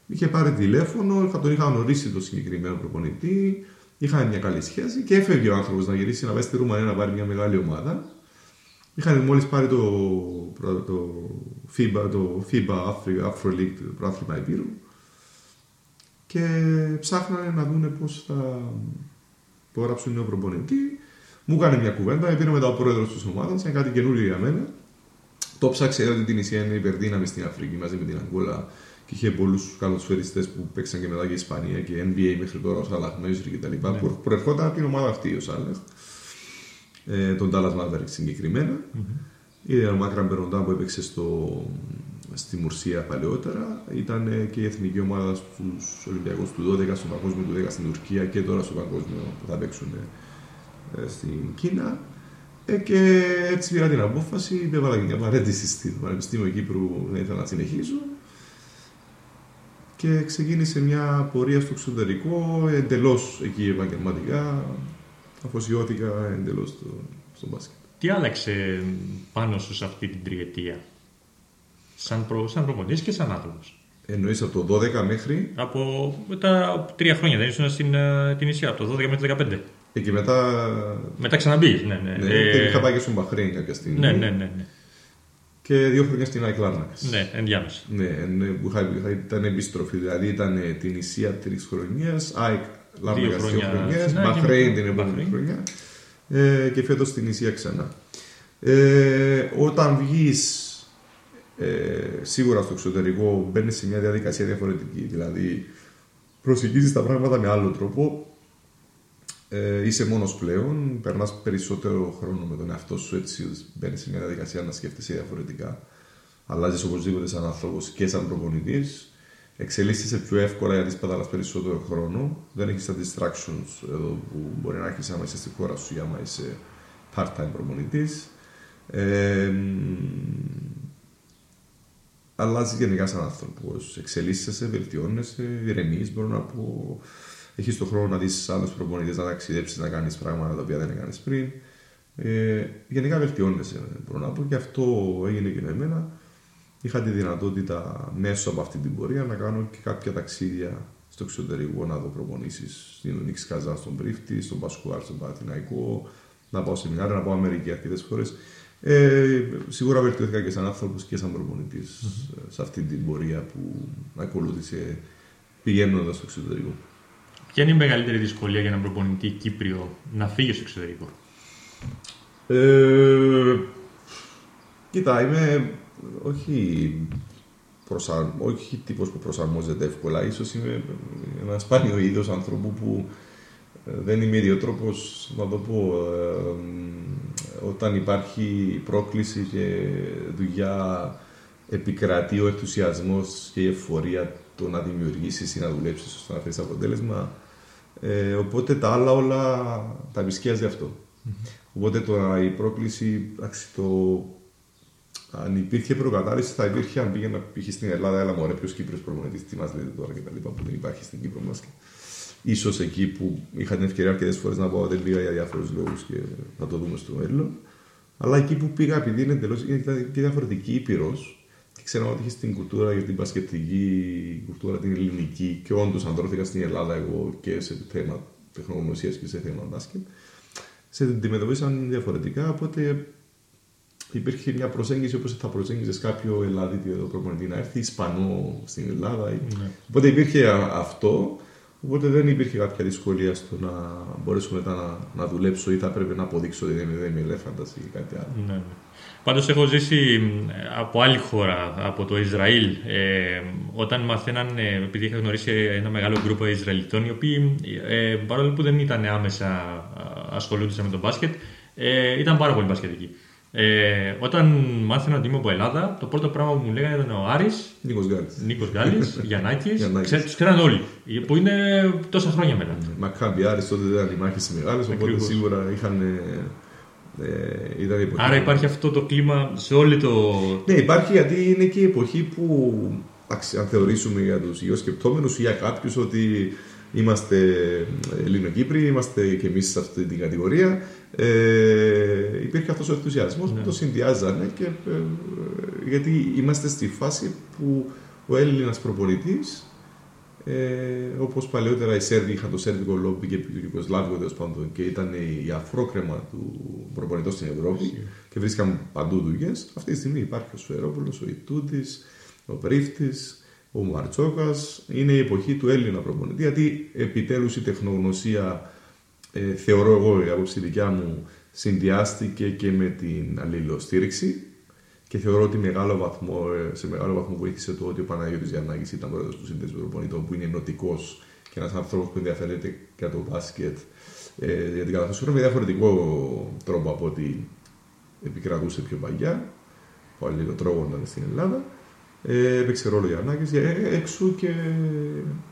είχε πάρει τηλέφωνο, είχα, τον είχα γνωρίσει τον συγκεκριμένο προπονητή, είχαν μια καλή σχέση και έφευγε ο άνθρωπος να γυρίσει να πάει στη Ρουμανία να πάρει μια μεγάλη ομάδα. Είχαν μόλις πάρει το, προ- το FIBA, το FIBA Afri- Afro League, το πρόθυμα Επίρου και ψάχνανε να δούνε πώς θα υπογράψουν νέο προπονητή. Μου έκανε μια κουβέντα, πήρε μετά ο πρόεδρος της ομάδας, ήταν κάτι καινούριο για μένα. Το ψάξε, είδα ότι την Ισία είναι υπερδύναμη στην Αφρική μαζί με την Αγγόλα και είχε πολλούς καλοσφαιριστέ που παίξαν και μετά και η Ισπανία και NBA μέχρι τώρα, ο Σαλάχ Μέζρη κτλ. που προερχόταν από την ομάδα αυτή ο Σάλεχ, ε, τον Dallas Mavericks συγκεκριμένα. Είδε ο Μάκραν Περοντά που έπαιξε στο, στη Μουρσία παλαιότερα. Ήταν ε, και η εθνική ομάδα στους Ολυμπιακούς του 12, στο παγκόσμιο του 10 στην Τουρκία και τώρα στο παγκόσμιο που θα παίξουν ε, στην Κίνα. Ε, και έτσι πήρα την απόφαση, υπέβαλα και μια παρέτηση στο Πανεπιστήμιο Κύπρου, δεν ήθελα να συνεχίσω. Και ξεκίνησε μια πορεία στο εξωτερικό, εντελώς εκεί επαγγελματικά. Αφοσιώθηκα εντελώς στο, στο μπάσκετ. Τι άλλαξε πάνω σου σε αυτή την τριετία, σαν, προ, σαν προπονητής και σαν άνθρωπος; Εννοείς από το 12 μέχρι; Από τα τρία χρόνια δεν ήσουν στην ε, την Ισία, από το 12 μέχρι το 15. Ε, Και μετά. Μετά ξαναμπήγες, ναι, ναι. Ναι, Ε, και είχα πάει και στον Μπαχρέιν κάποια στιγμή. ναι, ναι, ναι, ναι. Και δύο χρόνια στην Αϊκλάρνακα. Ναι, ενδιάμεσα. Ναι, ναι, που είχα, είχα- ήταν επιστροφή. Δηλαδή ήταν ε, την Ισία τρεις χρονιέ, ΑΕΚ Λάρνακα δύο χρόνια χρονιέ, στην ΑΕΚ και Μπαχρέιν μετά την επόμενη Μπαχρέιν. χρονιά. Ε, και φέτος στην Ισία ξανά. Ε, όταν βγεις ε, σίγουρα στο εξωτερικό, μπαίνεις σε μια διαδικασία διαφορετική. Δηλαδή, προσεγγίζεις τα πράγματα με άλλο τρόπο. Ε, είσαι μόνος πλέον, περνάς περισσότερο χρόνο με τον εαυτό σου, έτσι μπαίνεις σε μια διαδικασία να σκέφτεσαι διαφορετικά. Αλλάζεις οπωσδήποτε σαν άνθρωπος και σαν προπονητής. Εξελίσσεσαι πιο εύκολα γιατί σπαταλάς περισσότερο χρόνο. Δεν έχεις τα distractions εδώ που μπορεί να έχεις άμα είσαι στη χώρα σου ή άμα είσαι part-time προπονητής. Ε, αλλάζεις γενικά σαν άνθρωπος. Εξελίσσεσαι, βελτιώνεσαι, ηρεμείς, μπορώ να πω. Έχεις τον χρόνο να δεις άλλου προπονητές, να ταξιδέψεις, να κάνεις πράγματα τα οποία δεν έκανες πριν. Ε, γενικά βελτιώνεσαι, μπορώ να πω, και αυτό έγινε και με εμένα. Είχα τη δυνατότητα μέσω από αυτή την πορεία να κάνω και κάποια ταξίδια στο εξωτερικό, να δω προπονήσεις στην Ονίξ Καζά, στον Πρίφτη, στον Πασκουάρ, στον Πατηναϊκό, να πάω σεμινάρια, να πάω Αμερική αρκετές φορές. Ε, σίγουρα βελτιώθηκα και σαν άνθρωπος και σαν προπονητη σε αυτή την πορεία που ακολούθησε πηγαίνοντας στο εξωτερικό. Ποια είναι η μεγαλύτερη δυσκολία για έναν προπονητή Κύπριο να φύγει στο εξωτερικό; Ε, κοίτα, είμαι όχι, προσαρ... όχι τύπος που προσαρμόζεται εύκολα. Ίσως είμαι ένας σπάνιο είδος ανθρώπου που ε, δεν είμαι ιδιότροπος, να το πω, ε, όταν υπάρχει πρόκληση και δουλειά επικρατεί ο ενθουσιασμός και η εφορία το να δημιουργήσεις ή να δουλέψεις ώστε να φέρεις αποτέλεσμα. Ε, οπότε τα άλλα όλα τα επισκιάζει αυτό. Οπότε τώρα η πρόκληση, εντάξει, το, αν υπήρχε προκατάληψη θα υπήρχε αν πήγαινα π.χ. στην Ελλάδα, έλα μωρέ, ποιος Κύπρος προπονητής, τι μας λέτε τώρα και τα λοιπά που δεν υπάρχει στην Κύπρο μας. Και ίσως εκεί που είχα την ευκαιρία αρκετές φορές να πω δεν πήγα για διάφορους λόγους και θα το δούμε στο μέλλον. Αλλά εκεί που πήγα, επειδή είναι εντελώς ήταν και διαφορετική ήπειρος, και ξέρω ότι είχε την κουλτούρα για την πασχετική κουλτούρα, την ελληνική, και όντως αντρώθηκα στην Ελλάδα εγώ και σε θέμα τεχνογνωσίας και σε θέμα μπάσκετ. Σε αντιμετωπίσαν διαφορετικά, οπότε υπήρχε μια προσέγγιση όπως θα προσέγγιζες κάποιο Ελλάδη προπονητή να έρθει, Ισπανό στην Ελλάδα. Οπότε υπήρχε α- αυτό, οπότε δεν υπήρχε κάποια δυσκολία στο να μπορέσω μετά να, να δουλέψω ή θα πρέπει να αποδείξω ότι δεν είμαι, δεν είμαι ελέφαντας ή κάτι άλλο. Ναι, ναι. Πάντως έχω ζήσει μ, από άλλη χώρα, από το Ισραήλ, ε, όταν μαθαίναν, ε, επειδή είχα γνωρίσει ένα μεγάλο γκρουπ Ισραηλιτών, οι οποίοι ε, παρόλο που δεν ήταν άμεσα α, ασχολούνται με τον μπάσκετ, ε, ήταν πάρα πολύ μπασκετικοί. Ε, όταν μάθαινα ότι είμαι από Ελλάδα, το πρώτο πράγμα που μου λέγανε ήταν ο Άρης, Νίκος Γκάλης. Νίκος Γκάλης, [LAUGHS] Γιαννάκης. Γιαννάκης. Τους ξέραν όλοι. Που είναι τόσα χρόνια μετά. Μακάμπι Άρης τότε δεν ήταν οι μάχες οι μεγάλες, οπότε Ακριβώς. σίγουρα είχαν... Ε, ε, ήταν η εποχή. Άρα υπάρχει αυτό το κλίμα σε όλη το. Ναι, υπάρχει γιατί είναι και η εποχή που, εντάξει, αν θεωρήσουμε για τους γεωσκεπτόμενους ή για κάποιους ότι είμαστε Ελληνοκύπροι, είμαστε και εμείς σε αυτή την κατηγορία, ε, υπήρχε αυτός ο ενθουσιασμός που το συνδυάζανε και, ε, ε, γιατί είμαστε στη φάση που ο Έλληνας προπονητής ε, όπως παλαιότερα οι Σέρβοι είχαν το σέρβικο λόμπι και το Ιουγκοσλάβικο τέλος πάντων και ήταν η αφρόκρεμα του προπονητών στην Ευρώπη και βρίσκαν παντού δουλειές. Αυτή τη στιγμή υπάρχει ο Σφερόπουλος, ο Ιτούτης, ο Πρίφτης, ο Μαρτσόκας. Είναι η εποχή του Έλληνα προπονητή γιατί επιτέλους η τεχνογνωσία, ε, θεωρώ εγώ η άποψη δικιά μου, συνδυάστηκε και με την αλληλοστήριξη και θεωρώ ότι μεγάλο βαθμό, ε, σε μεγάλο βαθμό βοήθησε το ότι ο Παναγιώτης Γιαννάκης ήταν πρόεδρος του Σύνδεσμου Προπονητών που είναι ενωτικός και ένας άνθρωπος που ενδιαφέρεται για το μπάσκετ. Ε, για την καταθέσφαιρα με διαφορετικό τρόπο από ό,τι επικρατούσε πιο παλιά που αλληλοτρώγονταν στην Ελλάδα. Ε, έπαιξε ρόλο ο Γιαννάκης. Ε, έξω και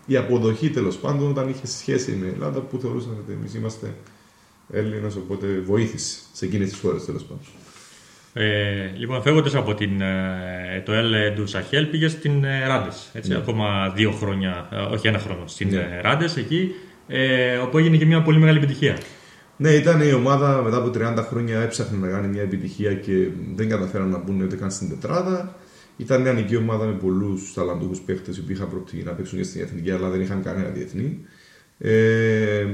η αποδοχή τέλος πάντων όταν είχε σχέση με Ελλάδα που θεωρούσαν ότι εμείς είμαστε Έλληνες οπότε βοήθησε σε εκείνες τις χώρες τέλος πάντων. Ε, λοιπόν, φεύγοντας από την, ε, το Ελ του Σαχέλ, πήγες στην ε, Ράντε. Ναι. Ακόμα δύο χρόνια, ε, όχι ένα χρόνο, στην Ναι. ε, Ράντε εκεί, ε, όπου έγινε και μια πολύ μεγάλη επιτυχία. Ναι, ήταν η ομάδα μετά από 30 χρόνια έψαχνε να κάνει μια επιτυχία και δεν καταφέραν να μπουν ούτε καν στην τετράδα. Ήταν μια νική ομάδα με πολλούς ταλαντούχους παίχτες που είχαν προοπτική να παίξουν και στην εθνική, αλλά δεν είχαν κανένα διεθνή. Ε,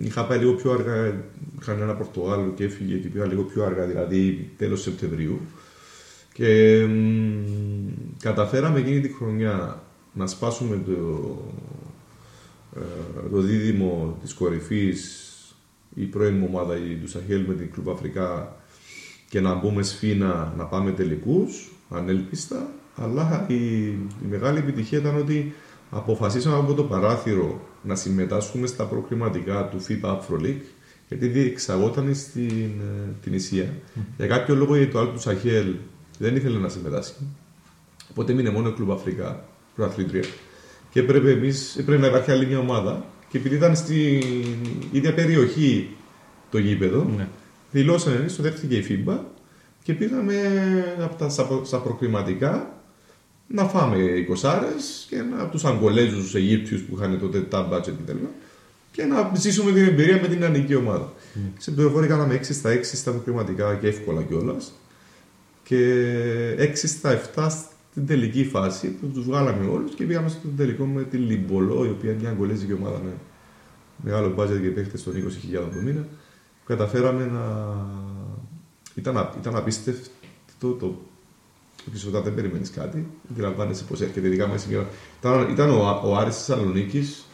είχα πάει λίγο πιο αργά, είχαν ένα Πορτογάλο και έφυγε και πήγα λίγο πιο αργά, δηλαδή τέλος Σεπτεμβρίου. Και μ, καταφέραμε εκείνη τη χρονιά να σπάσουμε το, ε, το δίδυμο της κορυφής η πρώην μου ομάδα η του Σαχέλ με την Κλουμπ Αφρικά και να μπούμε σφίνα να πάμε τελικούς ανέλπιστα αλλά η, η μεγάλη επιτυχία ήταν ότι αποφασίσαμε από το παράθυρο να συμμετάσχουμε στα προκριματικά του FIBA Afro League γιατί διεξαγόταν στην ε, την Ισία. Για κάποιο λόγο η το άλλο του Σαχέλ δεν ήθελε να συμμετάσχει. Οπότε μείνε μόνο η Κλουμπ Αφρικά, προαθλήτρια. Και έπρεπε, εμείς, έπρεπε να υπάρχει άλλη μια ομάδα. Και επειδή ήταν στην ίδια περιοχή το γήπεδο, Ναι. δηλώσανε εμείς ότι δέχτηκε η FIBA και πήγαμε από τα, στα, προ- στα προκριματικά να φάμε 20 και να, από τους Αγγολέζους, Αιγύπτιους που είχαν τότε τα budget κτλ. Και να ζήσουμε την εμπειρία με την ανική ομάδα. Σε πληροφορία κάναμε 6 στα 6 στα προκριματικά και εύκολα κιόλας. Και 6 στα 7 στην τελική φάση που τους βγάλαμε όλους και πήγαμε στο τελικό με τη Λιμπολό, η οποία είναι μια αγκολέζικη ομάδα με μεγάλο budget και παίχτες των 20.000 το μήνα. καταφέραμε να. Ήταν, α- ήταν απίστευτο το Επίσης, όταν δεν περιμένεις κάτι, αντιλαμβάνεσαι πώς έρχεται. Ειδικά μέσα στην- Ήταν, ήταν ο, Α- ο Άρης Θεσσαλονίκης,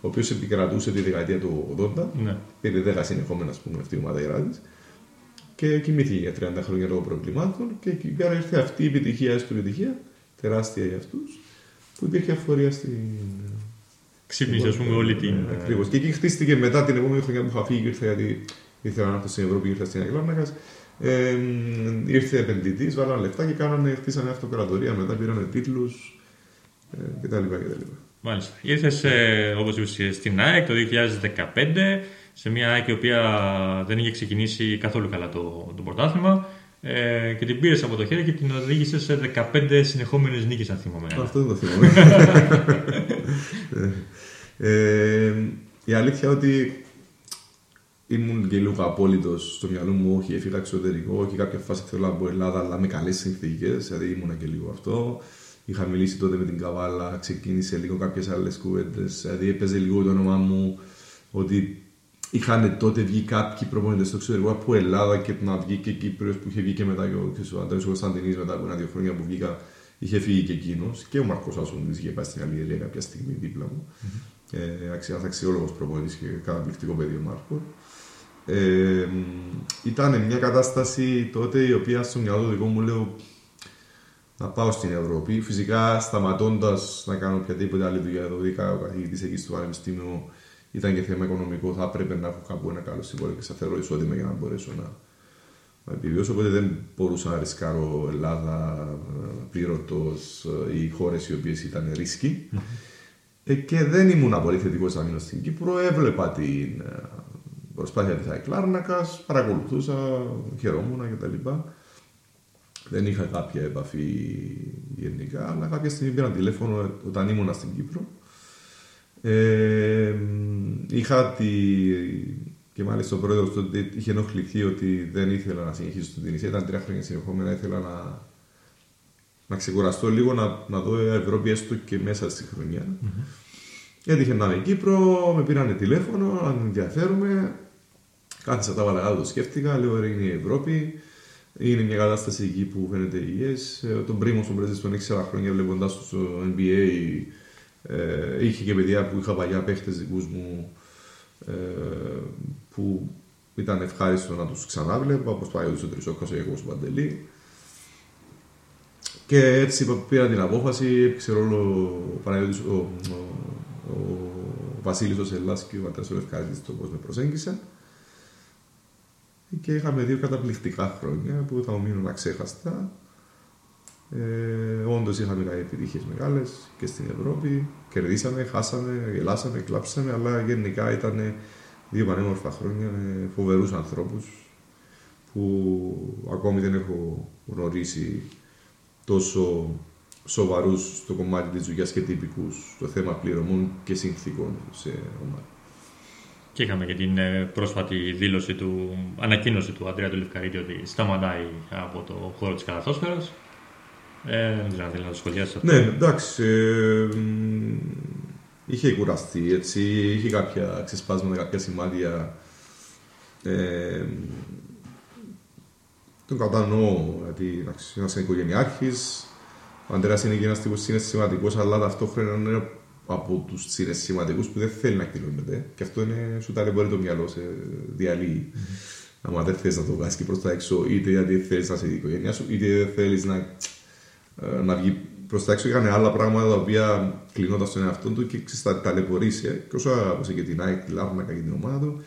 ο οποίος επικρατούσε τη δεκαετία του 80. Ναι. Πήρε 10 συνεχόμενα, ας πούμε, αυτή η ομάδα η Ράδης. Και κοιμήθηκε για 30 χρόνια λόγω προβλημάτων. Και εκεί πέρα ήρθε αυτή η επιτυχία, έστω επιτυχία, τεράστια για αυτούς, που υπήρχε αφορία στην. Ξύπνησε, ας πούμε, όλη την. Ναι, Ακριβώς. Και εκεί χτίστηκε μετά την επόμενη χρονιά που είχα φύγει, ήρθα γιατί ήθελα να έρθω στην Ευρώπη, ήρθα στην Αγγλάνακα. Ε, ήρθε επενδυτής, βάλανε λεφτά και κάνανε, χτίσανε αυτοκρατορία, μετά πήρανε τίτλους ε, κτλ. κτλ. Μάλιστα. Ήρθες, όπως είπες, στην ΑΕΚ το 2015, σε μια ΑΕΚ η οποία δεν είχε ξεκινήσει καθόλου καλά το, το πρωτάθλημα. Ε, και την πήρες από το χέρι και την οδήγησες σε 15 συνεχόμενες νίκες, αν θυμάμαι. καλά. Αυτό δεν το θυμάμαι. [LAUGHS] ε, η αλήθεια ότι ήμουν και λίγο απόλυτος στο μυαλό μου. Όχι, έφυγα εξωτερικό. Όχι, κάποια φάση θέλω να μπω Ελλάδα, αλλά με καλές συνθήκες. Δηλαδή ήμουνα και λίγο αυτό. Είχα μιλήσει τότε με την Καβάλα, ξεκίνησε λίγο κάποιες άλλες κουβέντες. Δηλαδή έπαιζε λίγο το όνομά μου ότι είχαν τότε βγει κάποιοι προπονητές στο εξωτερικό από Ελλάδα και να βγει και Κύπριος που είχε βγει και μετά και ο, και ο Αντώνης Κωνσταντινής μετά από ένα-δύο χρόνια που βγήκα είχε φύγει και εκείνος και ο Μαρκός Άσονης είχε πάει στην Αλγερία κάποια στιγμή δίπλα μου. Ε, αξι- αξιόλογος προπονητής και καταπληκτικό παιδί ο Μάρκο. Ε, ήταν μια κατάσταση τότε η οποία στο μυαλό δικό μου λέω να πάω στην Ευρώπη. Φυσικά σταματώντας να κάνω οποιαδήποτε άλλη δουλειά εδώ, ειδικά ο καθηγητής εκεί στο Πανεπιστήμιο ήταν και θέμα οικονομικό. Θα έπρεπε να έχω κάπου ένα καλό συμβόλαιο και σταθερό εισόδημα για να μπορέσω να, να επιβιώσω. Οπότε δεν μπορούσα να ρισκάρω Ελλάδα, πλήρωτος ή χώρες οι οποίες ήταν ρίσκοι. Ε, και δεν ήμουν πολύ θετικός να μείνω στην Κύπρο. Έβλεπα την ε, προσπάθεια της Αϊκλάρνακα, παρακολουθούσα, χαιρόμουν κτλ. Δεν είχα κάποια επαφή γενικά, αλλά κάποια στιγμή πήραν τηλέφωνο όταν ήμουν στην Κύπρο. Ε, είχα τη... και μάλιστα ο πρόεδρος τότε είχε ενοχληθεί ότι δεν ήθελα να συνεχίσω στην Τινησία. Ήταν τρία χρόνια συνεχόμενα. Ήθελα να, να ξεκουραστώ λίγο, να, να δω Ευρώπη έστω και μέσα στη χρονιά. Έτυχε να είμαι Κύπρο, με πήραν τηλέφωνο, αν ενδιαφέρομαι. Κάθισα τα βάλα το σκέφτηκα, λέω ρε είναι η Ευρώπη. Είναι μια κατάσταση εκεί που φαίνεται υγιές. Τον πρίμο στον πρέσβη τον 6 χρόνια βλέποντας το στο NBA. Ε, είχε και παιδιά που είχα παλιά παίχτες δικούς μου ε, που ήταν ευχάριστο να τους ξανάβλεπα, όπως πάει ο Τρισόκα ή εγώ ο Παντελή. Και έτσι πήρα την απόφαση, ξέρω όλο ο, Παναγιώτης, ο, ο, ο Βασίλης ο Σελάς και ο Πατέρας ο Λευκάρητης το πώς με προσέγγισαν. Και είχαμε δύο καταπληκτικά χρόνια που θα μου μείνουν αξέχαστα. Ε, Όντως είχαμε κάνει επιτυχίες μεγάλες και στην Ευρώπη. Κερδίσαμε, χάσαμε, γελάσαμε, κλάψαμε, αλλά γενικά ήταν δύο πανέμορφα χρόνια με φοβερούς ανθρώπους που ακόμη δεν έχω γνωρίσει τόσο σοβαρούς στο κομμάτι της δουλειάς και τυπικούς στο θέμα πληρωμών και συνθήκων σε ομάδα. Και είχαμε και την ε, πρόσφατη δήλωση του, ανακοίνωση του Αντρέα του Λευκαρίτη ότι σταματάει από το χώρο της καταθόσφαιρας. Ε, δεν ξέρω αν θέλει να το σχολιάσει αυτό. Ναι, εντάξει. ε, μ, είχε κουραστεί, έτσι. Είχε κάποια ξεσπάσματα, κάποια σημάδια. Ε, τον κατανοώ, γιατί εντάξει, ένας είναι οικογενειάρχης, ο Αντρέας είναι και ένας τύπος συναισθηματικός, αλλά ταυτόχρονα είναι από τους συναισθηματικούς που δεν θέλει να εκδηλώνεται. Και αυτό είναι, σου ταλαιπωρεί το μυαλό, σε διαλύει. Άμα δεν θες να το βγάλεις και προς τα έξω, είτε γιατί θέλεις να είσαι η οικογένειά σου, είτε δεν θέλεις να ε, να βγει προς τα έξω. Είχαν άλλα πράγματα τα οποία κλεινόταν στον εαυτό του και ξέρεις, τα ταλαιπωρήσει. Και όσο άκουσε και την ΑΕΚ, τη Λάρνακα και την ομάδα του,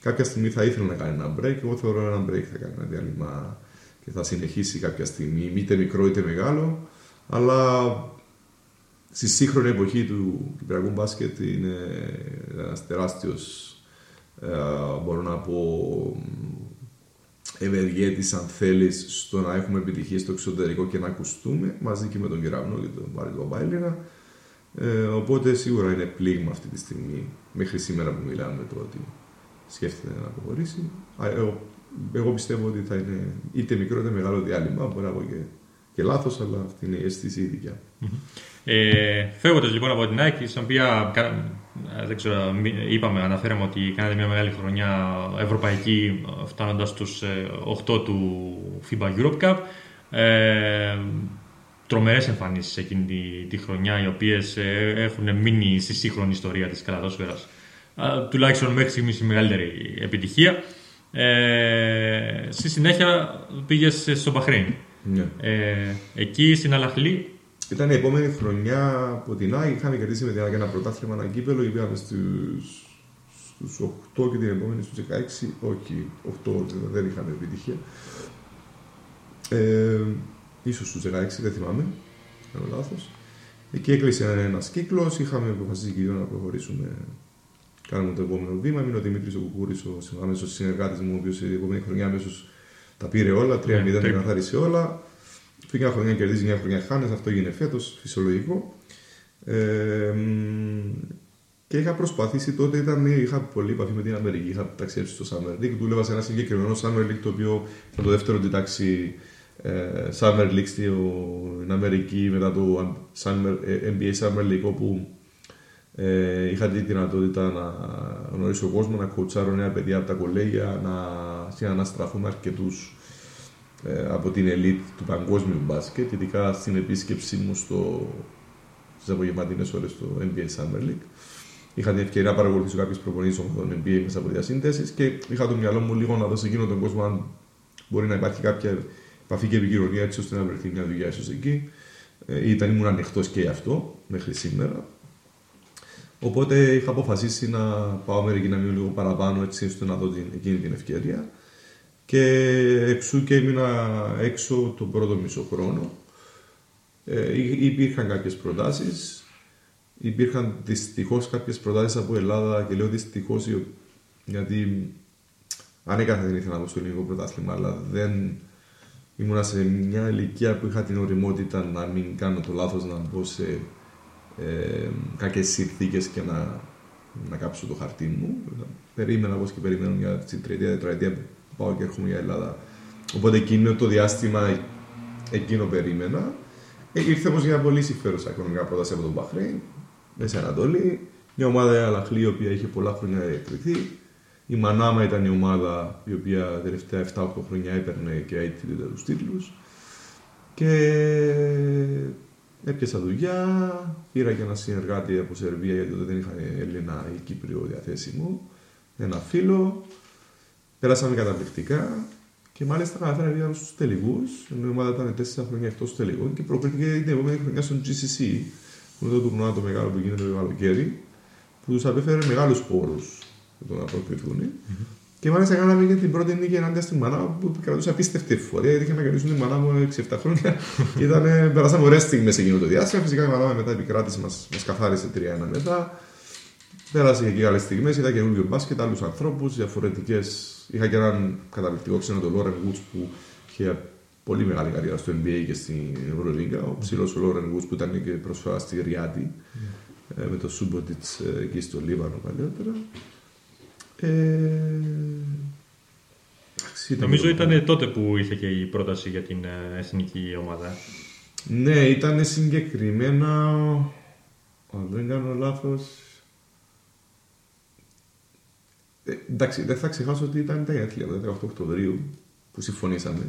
κάποια στιγμή θα ήθελε να κάνει ένα break. Εγώ θεωρώ ένα break θα κάνει ένα διάλειμμα και θα συνεχίσει κάποια στιγμή, είτε μικρό είτε μεγάλο. Αλλά στη σύγχρονη εποχή του Κυπριακού μπάσκετ είναι ένας τεράστιος, μπορώ να πω, ευεργέτης αν θέλεις στο να έχουμε επιτυχία στο εξωτερικό και να ακουστούμε μαζί και με τον Κεραυνό και τον Μάρι του Παπάιλινα. Ε, οπότε σίγουρα είναι πλήγμα αυτή τη στιγμή μέχρι σήμερα που μιλάμε το ότι σκέφτεται να αποχωρήσει. Α, Εγώ, εγώ πιστεύω ότι θα είναι είτε μικρό είτε μεγάλο διάλειμμα, μπορεί να πω και και λάθος, αλλά αυτή είναι η αίσθηση η δικιά μου. Ε, Φεύγοντας λοιπόν από την Nike, στην οποία κα- ε, δεν ξέρω, μη- είπαμε, αναφέραμε ότι κάνατε μια μεγάλη χρονιά ευρωπαϊκή, φτάνοντας στους 8 του FIBA Europe Cup. Ε, τρομερές εμφανίσεις εκείνη τη, τη χρονιά, οι οποίες ε, έχουν μείνει στη σύγχρονη ιστορία της καλαδόσφαιρας. Α, τουλάχιστον μέχρι στιγμής η μεγαλύτερη επιτυχία. Ε, στη συνέχεια πήγες στο Μπαχρέιν. Ναι. Ε, εκεί στην Αλαχλή Ήταν η επόμενη χρονιά από την ΑΕΚ. Είχαμε κερδίσει με την ΑΕΚ ένα πρωτάθλημα, ένα κύπελο και πήγαμε στους, στους 8 και την επόμενη στους 16. Όχι, 8 δεν είχαμε επιτυχία. Ε, ίσως στους 16, δεν θυμάμαι. Κάνω λάθος. Εκεί έκλεισε ένα κύκλο. Είχαμε αποφασίσει και οι δύο να προχωρήσουμε. Κάνουμε το επόμενο βήμα. Μείνω ο Δημήτρη ο Κουκούρη, ο άμεσο συνεργάτη μου, ο οποίο η επόμενη χρονιά αμέσω τα πήρε όλα. 3-0 Ναι, τα τρίπ. καθάρισε όλα. Πήγε μια χρονιά κερδίζει, μια χρονιά χάνει. Αυτό έγινε φέτος, φυσιολογικό. Ε, μ, και είχα προσπαθήσει τότε, ήταν, είχα πολύ επαφή με την Αμερική. Είχα ταξιδέψει στο Summer League. Δούλευα σε ένα συγκεκριμένο Summer League το οποίο ήταν το δεύτερο τη τάξη ε, Summer League στην Αμερική μετά το Summer, ε, NBA Summer League όπου ε, είχα τη δυνατότητα να γνωρίσω κόσμο, να κοουτσάρω νέα παιδιά από τα κολέγια, να συναναστραφούμε αρκετούς ε, από την ελίτ του παγκόσμιου μπάσκετ, ειδικά στην επίσκεψή μου στο, στις απογευματινές ώρες στο NBA Summer League. Είχα την ευκαιρία να παρακολουθήσω κάποιες προπονήσεις των NBA μέσα από διασύνδεσεις και είχα το μυαλό μου λίγο να δω σε εκείνον τον κόσμο αν μπορεί να υπάρχει κάποια επαφή και επικοινωνία έτσι ώστε να βρεθεί μια δουλειά ίσως εκεί. Ε, ήταν ήμουν ανοιχτός και γι' αυτό μέχρι σήμερα. Οπότε είχα αποφασίσει να πάω Αμερική να μείνω λίγο παραπάνω έτσι ώστε να δω την, εκείνη την ευκαιρία. Και εξού και έμεινα έξω τον πρώτο μισό χρόνο. Ε, υ- υπήρχαν κάποιες προτάσεις. Υπήρχαν δυστυχώς κάποιες προτάσεις από Ελλάδα και λέω δυστυχώς οι- γιατί ανέκαθεν δεν ήθελα να μπω στο ελληνικό πρωτάθλημα αλλά δεν ήμουνα σε μια ηλικία που είχα την οριμότητα να μην κάνω το λάθος να μπω σε ε, κακές συνθήκες και να, να κάψω το χαρτί μου. Περίμενα όπως και περιμένω για την τριετία, τετραετία που πάω και έρχομαι για Ελλάδα. Οπότε εκείνο το διάστημα εκείνο περίμενα. Ε, ήρθε όμως μια πολύ συμφέρουσα οικονομικά πρόταση από τον Μπαχρέιν, Μέση Ανατολή. Μια ομάδα η Αλαχλή η οποία είχε πολλά χρόνια εκπληκτεί. Η Μανάμα ήταν η ομάδα η οποία τα τελευταία 7-8 χρόνια έπαιρνε και έτσι τους τίτλους. Και έπιασα δουλειά, πήρα και ένα συνεργάτη από Σερβία γιατί τότε δεν είχα Έλληνα ή Κύπριο διαθέσιμο. Ένα φίλο. Πέρασαμε καταπληκτικά και μάλιστα καταφέραμε να βγάλουμε στους τελικούς. Ενώ η ομάδα ήταν 4 χρόνια εκτός τελικών και προκρίθηκε την επόμενη χρονιά στον GCC, που είναι το τουρνουά το μεγάλο που γίνεται το καλοκαίρι, που τους απέφερε μεγάλους πόρους για το να προκριθούν. Και μάλιστα κάναμε και την πρώτη νίκη ενάντια στην μανά που κρατούσε απίστευτη εφορία. Γιατί είχαμε κερδίσει την μανά μου 6-7 χρόνια. [LAUGHS] και ήταν, περάσαμε ωραίες στιγμές εκείνο το διάστημα. Φυσικά η μανά μετά επικράτηση μας μας καθάρισε 3-1 μετά. Πέρασε και εκεί άλλες στιγμές. Είδα καινούριο μπάσκετ, άλλους ανθρώπους, διαφορετικές. Είχα και έναν καταπληκτικό ξένο, τον Λόρεν Woods, που είχε πολύ μεγάλη καριέρα στο NBA και στην Ευρωλίγκα. Ο ψηλός ο Λόρεν Woods που ήταν και προσφέρα στη Ριάτη ε, με το Σούμποτιτ εκεί στο Λίβανο παλιότερα. Ε, εντάξει, Νομίζω το- ήταν τότε που ήρθε και η πρόταση για την ε, εθνική ομάδα. Ναι, ήταν συγκεκριμένα. Αν δεν κάνω λάθος. Ε, εντάξει, δεν θα ξεχάσω ότι ήταν τα γενέθλια μου, 18 Οκτωβρίου που συμφωνήσαμε.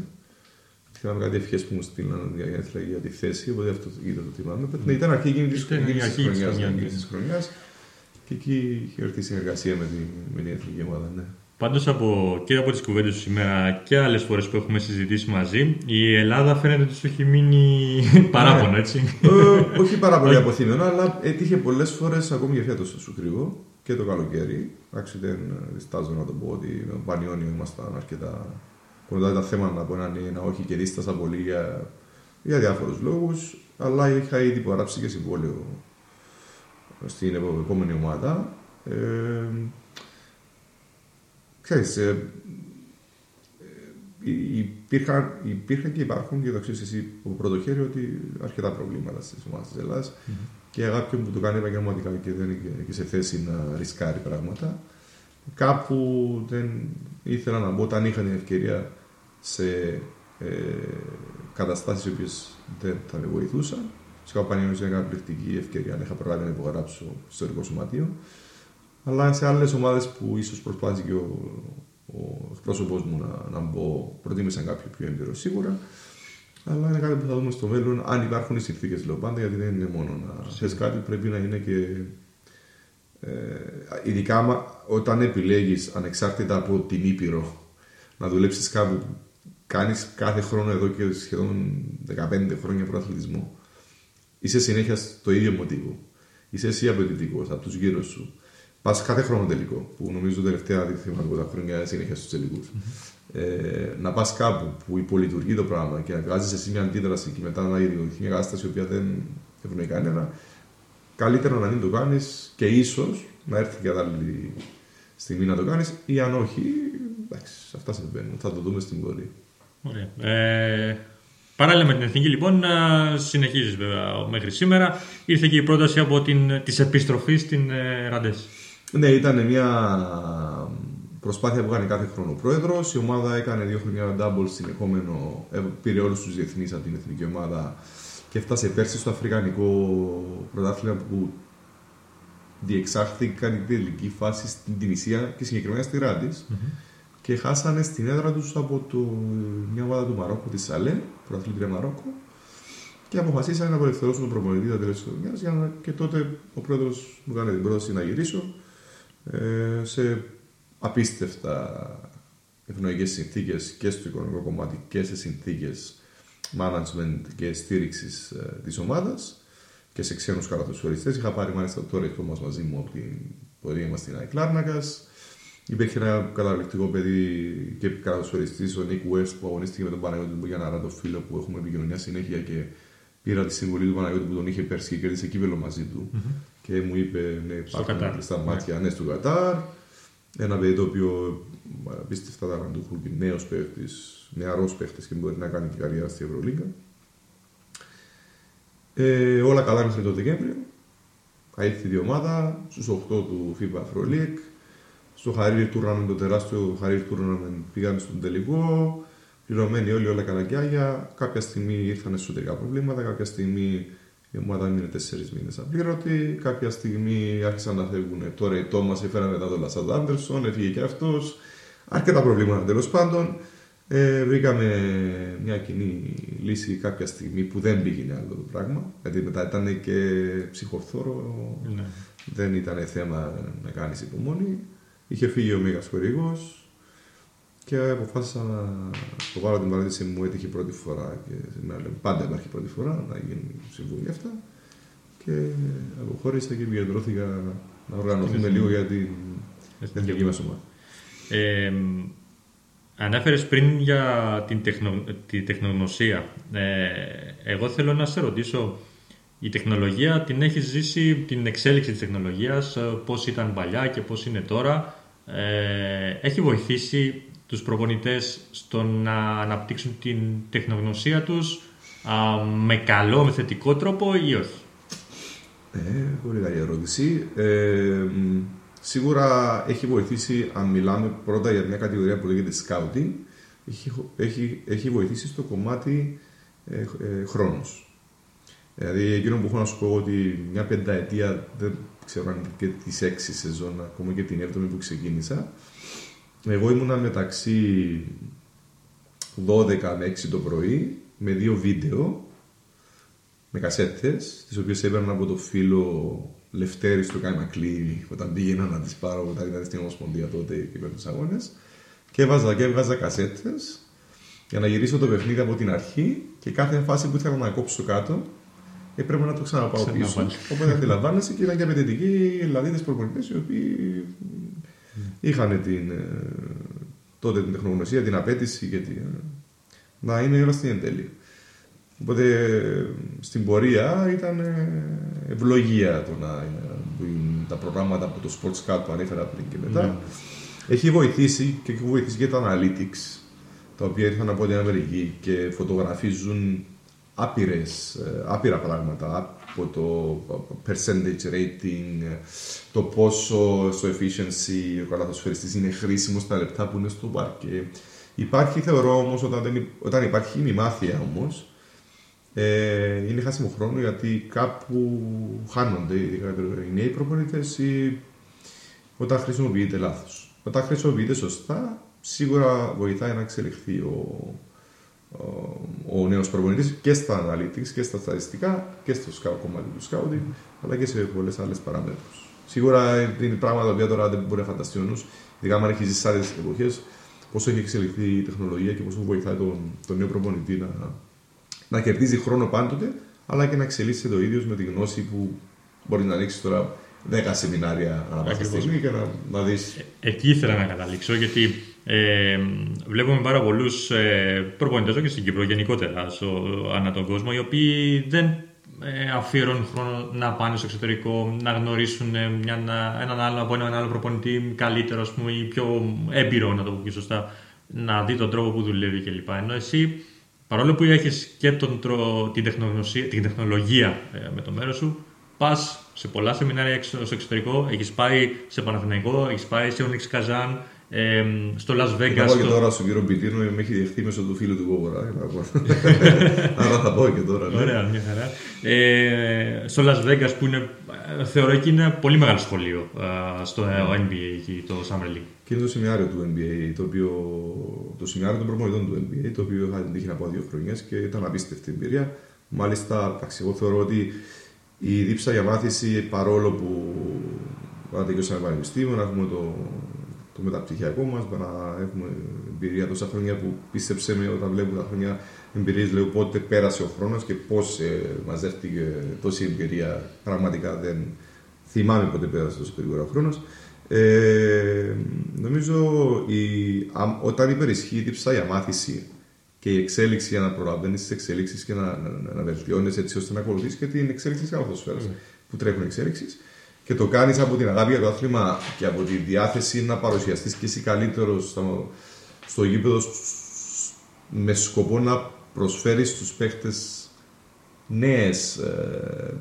Θυμάμαι κάτι ευχές που μου στείλαν για γενέθλια για τη θέση, οπότε αυτό ήταν το θυμάμαι. Ναι, ήταν αρχή εκείνη τη Ήταν η αρχή της χρονιάς, ναι. χρονιάς. Και εκεί είχε έρθει η συνεργασία με, τη, με την εθνική ομάδα, ναι. Πάντως από, και από τις κουβέντες τους σήμερα και άλλες φορές που έχουμε συζητήσει μαζί, η Ελλάδα φαίνεται ότι σου έχει μείνει παράπονο, έτσι. ε, όχι πάρα πολύ αποθύμενο, αλλά έτυχε πολλές φορές ακόμη και φέτος σου κρύβω και το καλοκαίρι. Εντάξει, δεν διστάζω να το πω ότι με τον Πανιόνιο ήμασταν αρκετά κοντά τα θέματα από έναν ή ένα όχι και δίστασα πολύ για, για διάφορους λόγους. Αλλά είχα ήδη υπογράψει και συμβόλαιο στην επο- επόμενη ομάδα. Ε, ξέρεις, ε, ε, υπήρχαν, υπήρχαν και υπάρχουν και το ξέρεις εσύ από πρώτο χέρι ότι αρκετά προβλήματα στις ομάδες της ελλαδα και κάποιον που το κάνει επαγγελματικά και δεν είναι και- και σε θέση να ρισκάρει πράγματα. Κάπου δεν ήθελα να μπω όταν είχα την ευκαιρία σε ε, καταστάσεις οι οποίες δεν θα με βοηθούσαν. Φυσικά ο Πανιόνιο ήταν καταπληκτική ευκαιρία αν είχα προλάβει να υπογράψω στο ιστορικό σωματείο. Αλλά σε άλλες ομάδες που ίσως προσπάθησε και ο, ο εκπρόσωπός μου να, να μπω, προτίμησαν κάποιο πιο έμπειρο σίγουρα. Αλλά είναι κάτι που θα δούμε στο μέλλον, αν υπάρχουν οι συνθήκες λέω πάντα, γιατί δεν είναι μόνο να θες κάτι, πρέπει να είναι και. Ε, ειδικά άμα- όταν επιλέγεις ανεξάρτητα από την Ήπειρο να δουλέψεις κάπου που κάνεις κάθε χρόνο εδώ και σχεδόν 15 χρόνια προαθλητισμό. Είσαι συνέχεια στο ίδιο μοτίβο. Είσαι εσύ απαιτητικός από τους γύρω σου. Πας κάθε χρόνο τελικό, που νομίζω τελευταία δεν θυμάμαι πόσα χρόνια συνέχεια στους τελικου Ε, να πας κάπου που υπολειτουργεί το πράγμα και να βγάζεις εσύ μια αντίδραση και μετά να δημιουργηθεί μια κατάσταση η οποία δεν ευνοεί κανένα, καλύτερα να μην το κάνεις και ίσως να έρθει η κατάλληλη στιγμή να το κάνεις ή αν όχι, εντάξει, αυτά συμβαίνουν. Θα το δούμε στην πορεία. Ωραία. Ε, παράλληλα με την εθνική, λοιπόν, να συνεχίζεις βέβαια μέχρι σήμερα. Ήρθε και η πρόταση από την της επιστροφής στην ε, Ραντές. Ναι, ήταν μια προσπάθεια που κάνει κάθε χρόνο ο πρόεδρος. Η ομάδα έκανε δύο χρόνια double συνεχόμενο. ε, Πήρε όλους τους διεθνείς από την εθνική ομάδα και έφτασε πέρσι στο Αφρικανικό πρωτάθλημα που διεξάχθηκαν η τελική φάση στην Τινησία και συγκεκριμένα στη ραντις Και χάσανε στην έδρα τους από το, μια ομάδα του Μαρόκου, της Σαλέ, πρωταθλήτρια Μαρόκο. Και αποφασίσανε να απελευθερώσουν τον προπονητή τα τέλη της χρονιάς. Για να... Και τότε ο πρόεδρος μου έκανε την πρόταση να γυρίσω ε, σε απίστευτα ευνοϊκές συνθήκες και στο οικονομικό κομμάτι και σε συνθήκες management και στήριξης ε, της ομάδας και σε ξένους καρατοσφαιριστές. Είχα πάρει μάλιστα το ρεκό μας μαζί μου από την πορεία μας στην ΑΕΚ Λάρνακας. Υπήρχε ένα καταπληκτικό παιδί και καρατοσφαιριστής, ο Νίκ West, που αγωνίστηκε με τον Παναγιώτη μου για ένα ράτο φίλο που έχουμε επικοινωνία συνέχεια και πήρα τη συμβολή του Παναγιώτη που τον είχε πέρσι και κέρδισε κύπελο μαζί του. Και μου είπε, ναι, υπάρχουν Κατάρ. κλειστά μάτια, ναι, στο Κατάρ. Ένα παιδί το οποίο απίστευτα ταλαντούχο και νέος παίχτης, νεαρός παίχτης και μπορεί να κάνει και καριέρα στη Ευρωλίγκα. Ε, όλα καλά μέχρι το Δεκέμβριο. Ήρθε η ομάδα στους 8 του FIBA Afro League. Στο Χαρίρι Tournament, το τεράστιο Χαρίρι Tournament, πήγαμε στον τελικό. Πληρωμένοι όλοι, όλα καλά γιάγια. Κάποια στιγμή ήρθαν εσωτερικά προβλήματα, κάποια στιγμή η ομάδα μείνε τέσσερις μήνες απλήρωτη. Κάποια στιγμή άρχισαν να φεύγουν. Τώρα οι Τόμας έφεραν μετά τον Λασάντ Άντερσον, έφυγε και αυτός. Αρκετά προβλήματα τέλος πάντων. Ε, βρήκαμε μια κοινή λύση κάποια στιγμή που δεν πήγαινε άλλο το πράγμα. Γιατί μετά ήταν και ψυχοφθόρο. Ναι. Δεν ήταν θέμα να κάνεις υπομονή. Είχε φύγει ο Μέγας χορηγός και αποφάσισα να το βάλω την παράδειση μου έτυχε πρώτη φορά. Και να λέμε, πάντα υπάρχει πρώτη φορά να γίνουν συμβούλια αυτά. Και αποχώρησα και επικεντρώθηκα να οργανωθούμε λίγο για την εθνική μας ομάδα. Ε, ανάφερες πριν για την τεχνο, τη τεχνογνωσία. Ε, εγώ θέλω να σε ρωτήσω, η τεχνολογία την έχεις ζήσει, την εξέλιξη της τεχνολογίας, ε, πώς ήταν παλιά και πώς είναι τώρα. Ε, έχει βοηθήσει τους προπονητές στο να αναπτύξουν την τεχνογνωσία τους α, με καλό, με θετικό τρόπο ή όχι; Ε, πολύ καλή ερώτηση. Ε, μ, σίγουρα έχει βοηθήσει, αν μιλάμε πρώτα για μια κατηγορία που λέγεται scouting, έχει, έχει, έχει βοηθήσει στο κομμάτι ε, ε, χρόνος. Δηλαδή, εκείνο που έχω να σου πω ότι μια πενταετία, δεν ξέρω αν και τις έξι σεζόν, ακόμα και την έβδομη που ξεκίνησα, εγώ ήμουνα μεταξύ 12 με 6 το πρωί με δύο βίντεο με κασέτες, τις οποίες έπαιρνα από το φίλο Λευτέρης στο Καϊμακλή όταν πήγαινα να τις πάρω όταν ήταν στην Ομοσπονδία τότε και με τους αγώνες και έβαζα και έβγαζα κασέτες για να γυρίσω το παιχνίδι από την αρχή και κάθε φάση που ήθελα να κόψω κάτω έπρεπε να το ξαναπάω Ξανά πίσω. πάλι. Οπότε αντιλαμβάνεσαι και ήταν και απαιτητικοί Ελλαδίτες προπονητές οι οποίοι είχαν την, ε, τότε την τεχνογνωσία, την απέτηση και την, να είναι όλα στην εν τέλει. Οπότε ε, στην πορεία ήταν ε, ευλογία το να ε, είναι τα προγράμματα από το Sports Cup που ανέφερα πριν και μετά. Έχει βοηθήσει και έχει βοηθήσει και τα analytics τα οποία ήρθαν από την Αμερική και φωτογραφίζουν άπειρες, ε, άπειρα πράγματα από το percentage rating, ε, το πόσο στο efficiency ο καλαθοσφαιριστής είναι χρήσιμος στα λεπτά που είναι στο παρκέ. Υπάρχει, θεωρώ όμως, όταν, δεν, υ- όταν υπάρχει μημάθεια όμως, ε, είναι χάσιμο χρόνο γιατί κάπου χάνονται ειδικά οι νέοι προπονητές ή όταν χρησιμοποιείται λάθος. Όταν χρησιμοποιείται σωστά, σίγουρα βοηθάει να εξελιχθεί ο, ο, ο νέος προπονητής και στα analytics και στα στατιστικά και στο σκάου, κομμάτι του scouting, αλλά και σε πολλές άλλες παραμέτρους. Σίγουρα είναι πράγματα τα οποία τώρα δεν μπορεί να φανταστεί ο νους, ειδικά αν έχει ζήσει σε άλλες εποχές, πόσο έχει εξελιχθεί η τεχνολογία και πόσο βοηθάει τον, τον νέο προπονητή να, να κερδίζει χρόνο πάντοτε, αλλά και να εξελίσσεται ο ίδιο με τη γνώση που μπορείς να ανοίξεις τώρα 10 σεμινάρια ανά πάσα Ακριβώς. στιγμή και να, να δεις. Εκεί ήθελα να καταλήξω γιατί ε, βλέπουμε πάρα πολλούς ε, προπονητές εδώ και στην Κύπρο γενικότερα στο, ανά τον κόσμο οι οποίοι δεν ε, αφιερώνουν χρόνο να πάνε στο εξωτερικό, να γνωρίσουν ε, μια, να- έναν άλλο από έναν άλλο προπονητή καλύτερο ας πούμε, ή πιο έμπειρο, να το πω πιο σωστά, να δει τον τρόπο που δουλεύει κλπ. Ενώ εσύ, παρόλο που έχεις και τον, τρο- την, τεχνογνωσία, την τεχνολογία ε, με το μέρος σου, πας σε πολλά σεμινάρια εξω- στο εξωτερικό, έχεις πάει σε Παναθηναϊκό, έχεις πάει σε Onyx Kazan, ε, στο Las Θα Vegas. πάω και στο- τώρα στον κύριο Μπιτίνο, με έχει δεχτεί μέσω του φίλου του Κόβορα. [LAUGHS] Άρα θα πάω και τώρα. ναι. Ωραία, μια χαρά. Ε, στο Las Vegas που είναι, ε, θεωρώ εκεί είναι πολύ μεγάλο σχολείο ε, στο ε, NBA, εκεί, το Summer League. Και είναι το σεμινάριο του NBA, το, οποίο, το σεμινάριο των προπονητών του NBA, το οποίο είχα την τύχη να πάω δύο χρονιές και ήταν απίστευτη εμπειρία. Μάλιστα, εντάξει, εγώ θεωρώ ότι η δίψα για μάθηση, παρόλο που να τελειώσαμε πανεπιστήμιο, να έχουμε το, το μεταπτυχιακό μας, να έχουμε εμπειρία τόσα χρόνια που πίστεψε με όταν βλέπω τα χρόνια εμπειρίες, λέω πότε πέρασε ο χρόνος και πώς ε, μαζεύτηκε τόση εμπειρία. Πραγματικά δεν θυμάμαι πότε πέρασε τόσο γρήγορα ο χρόνος. Ε, νομίζω η, α- όταν υπερισχύει η τύψα για μάθηση και η εξέλιξη για να προλαβαίνεις τις εξέλιξεις και να, να, να, να βελτιώνεις έτσι ώστε να ακολουθείς και την εξέλιξη της καλαθοσφαίρα που τρέχουν εξέλιξεις. Και το κάνεις από την αγάπη για το άθλημα και από τη διάθεση να παρουσιαστείς και εσύ καλύτερος στο, στο γήπεδο σ- σ- με σκοπό να προσφέρεις στους παίχτες νέες ε,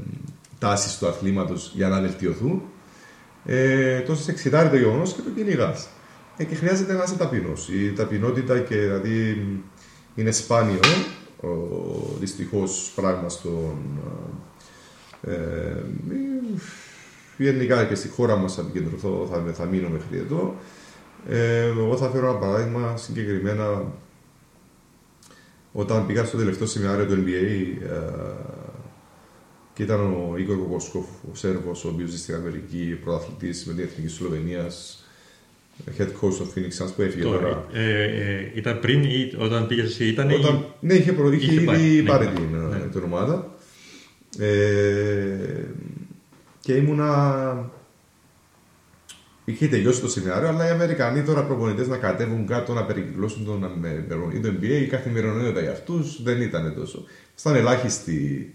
τάσεις του αθλήματος για να βελτιωθούν ε, τόσο σε εξητάρει το γεγονός και το κυνηγάς. Ε, και χρειάζεται να είσαι ταπεινός. Η ταπεινότητα και δηλαδή είναι σπάνιο δυστυχώς πράγμα στον. Ε, ε, γενικά και στη χώρα μας θα επικεντρωθώ, θα, θα μείνω μέχρι εδώ. Ε, εγώ θα φέρω ένα παράδειγμα συγκεκριμένα όταν πήγα στο τελευταίο σεμινάριο του NBA ε, και ήταν ο Ίγκορ Κοκοσκόφ, ο Σέρβος, ο οποίος ζει στην Αμερική, πρωταθλητής με την Εθνική Σλοβενίας, head coach του Phoenix Suns που έφυγε τώρα. Τώρα, ε, ε, ήταν πριν ή όταν πήγες εσύ, ήταν ή- Όταν, ναι, είχε, προ, είχε, Είχε ήδη πάει, ναι, πάρει είχε την, πάει, ε, ναι. την ομάδα. Ε, και ήμουνα. Είχε τελειώσει το σεμινάριο, αλλά οι Αμερικανοί τώρα προπονητές να κατέβουν κάτω να περικυκλώσουν τον Αμερικανό το NBA, η καθημερινότητα για αυτούς δεν ήταν τόσο. Ήταν ελάχιστοι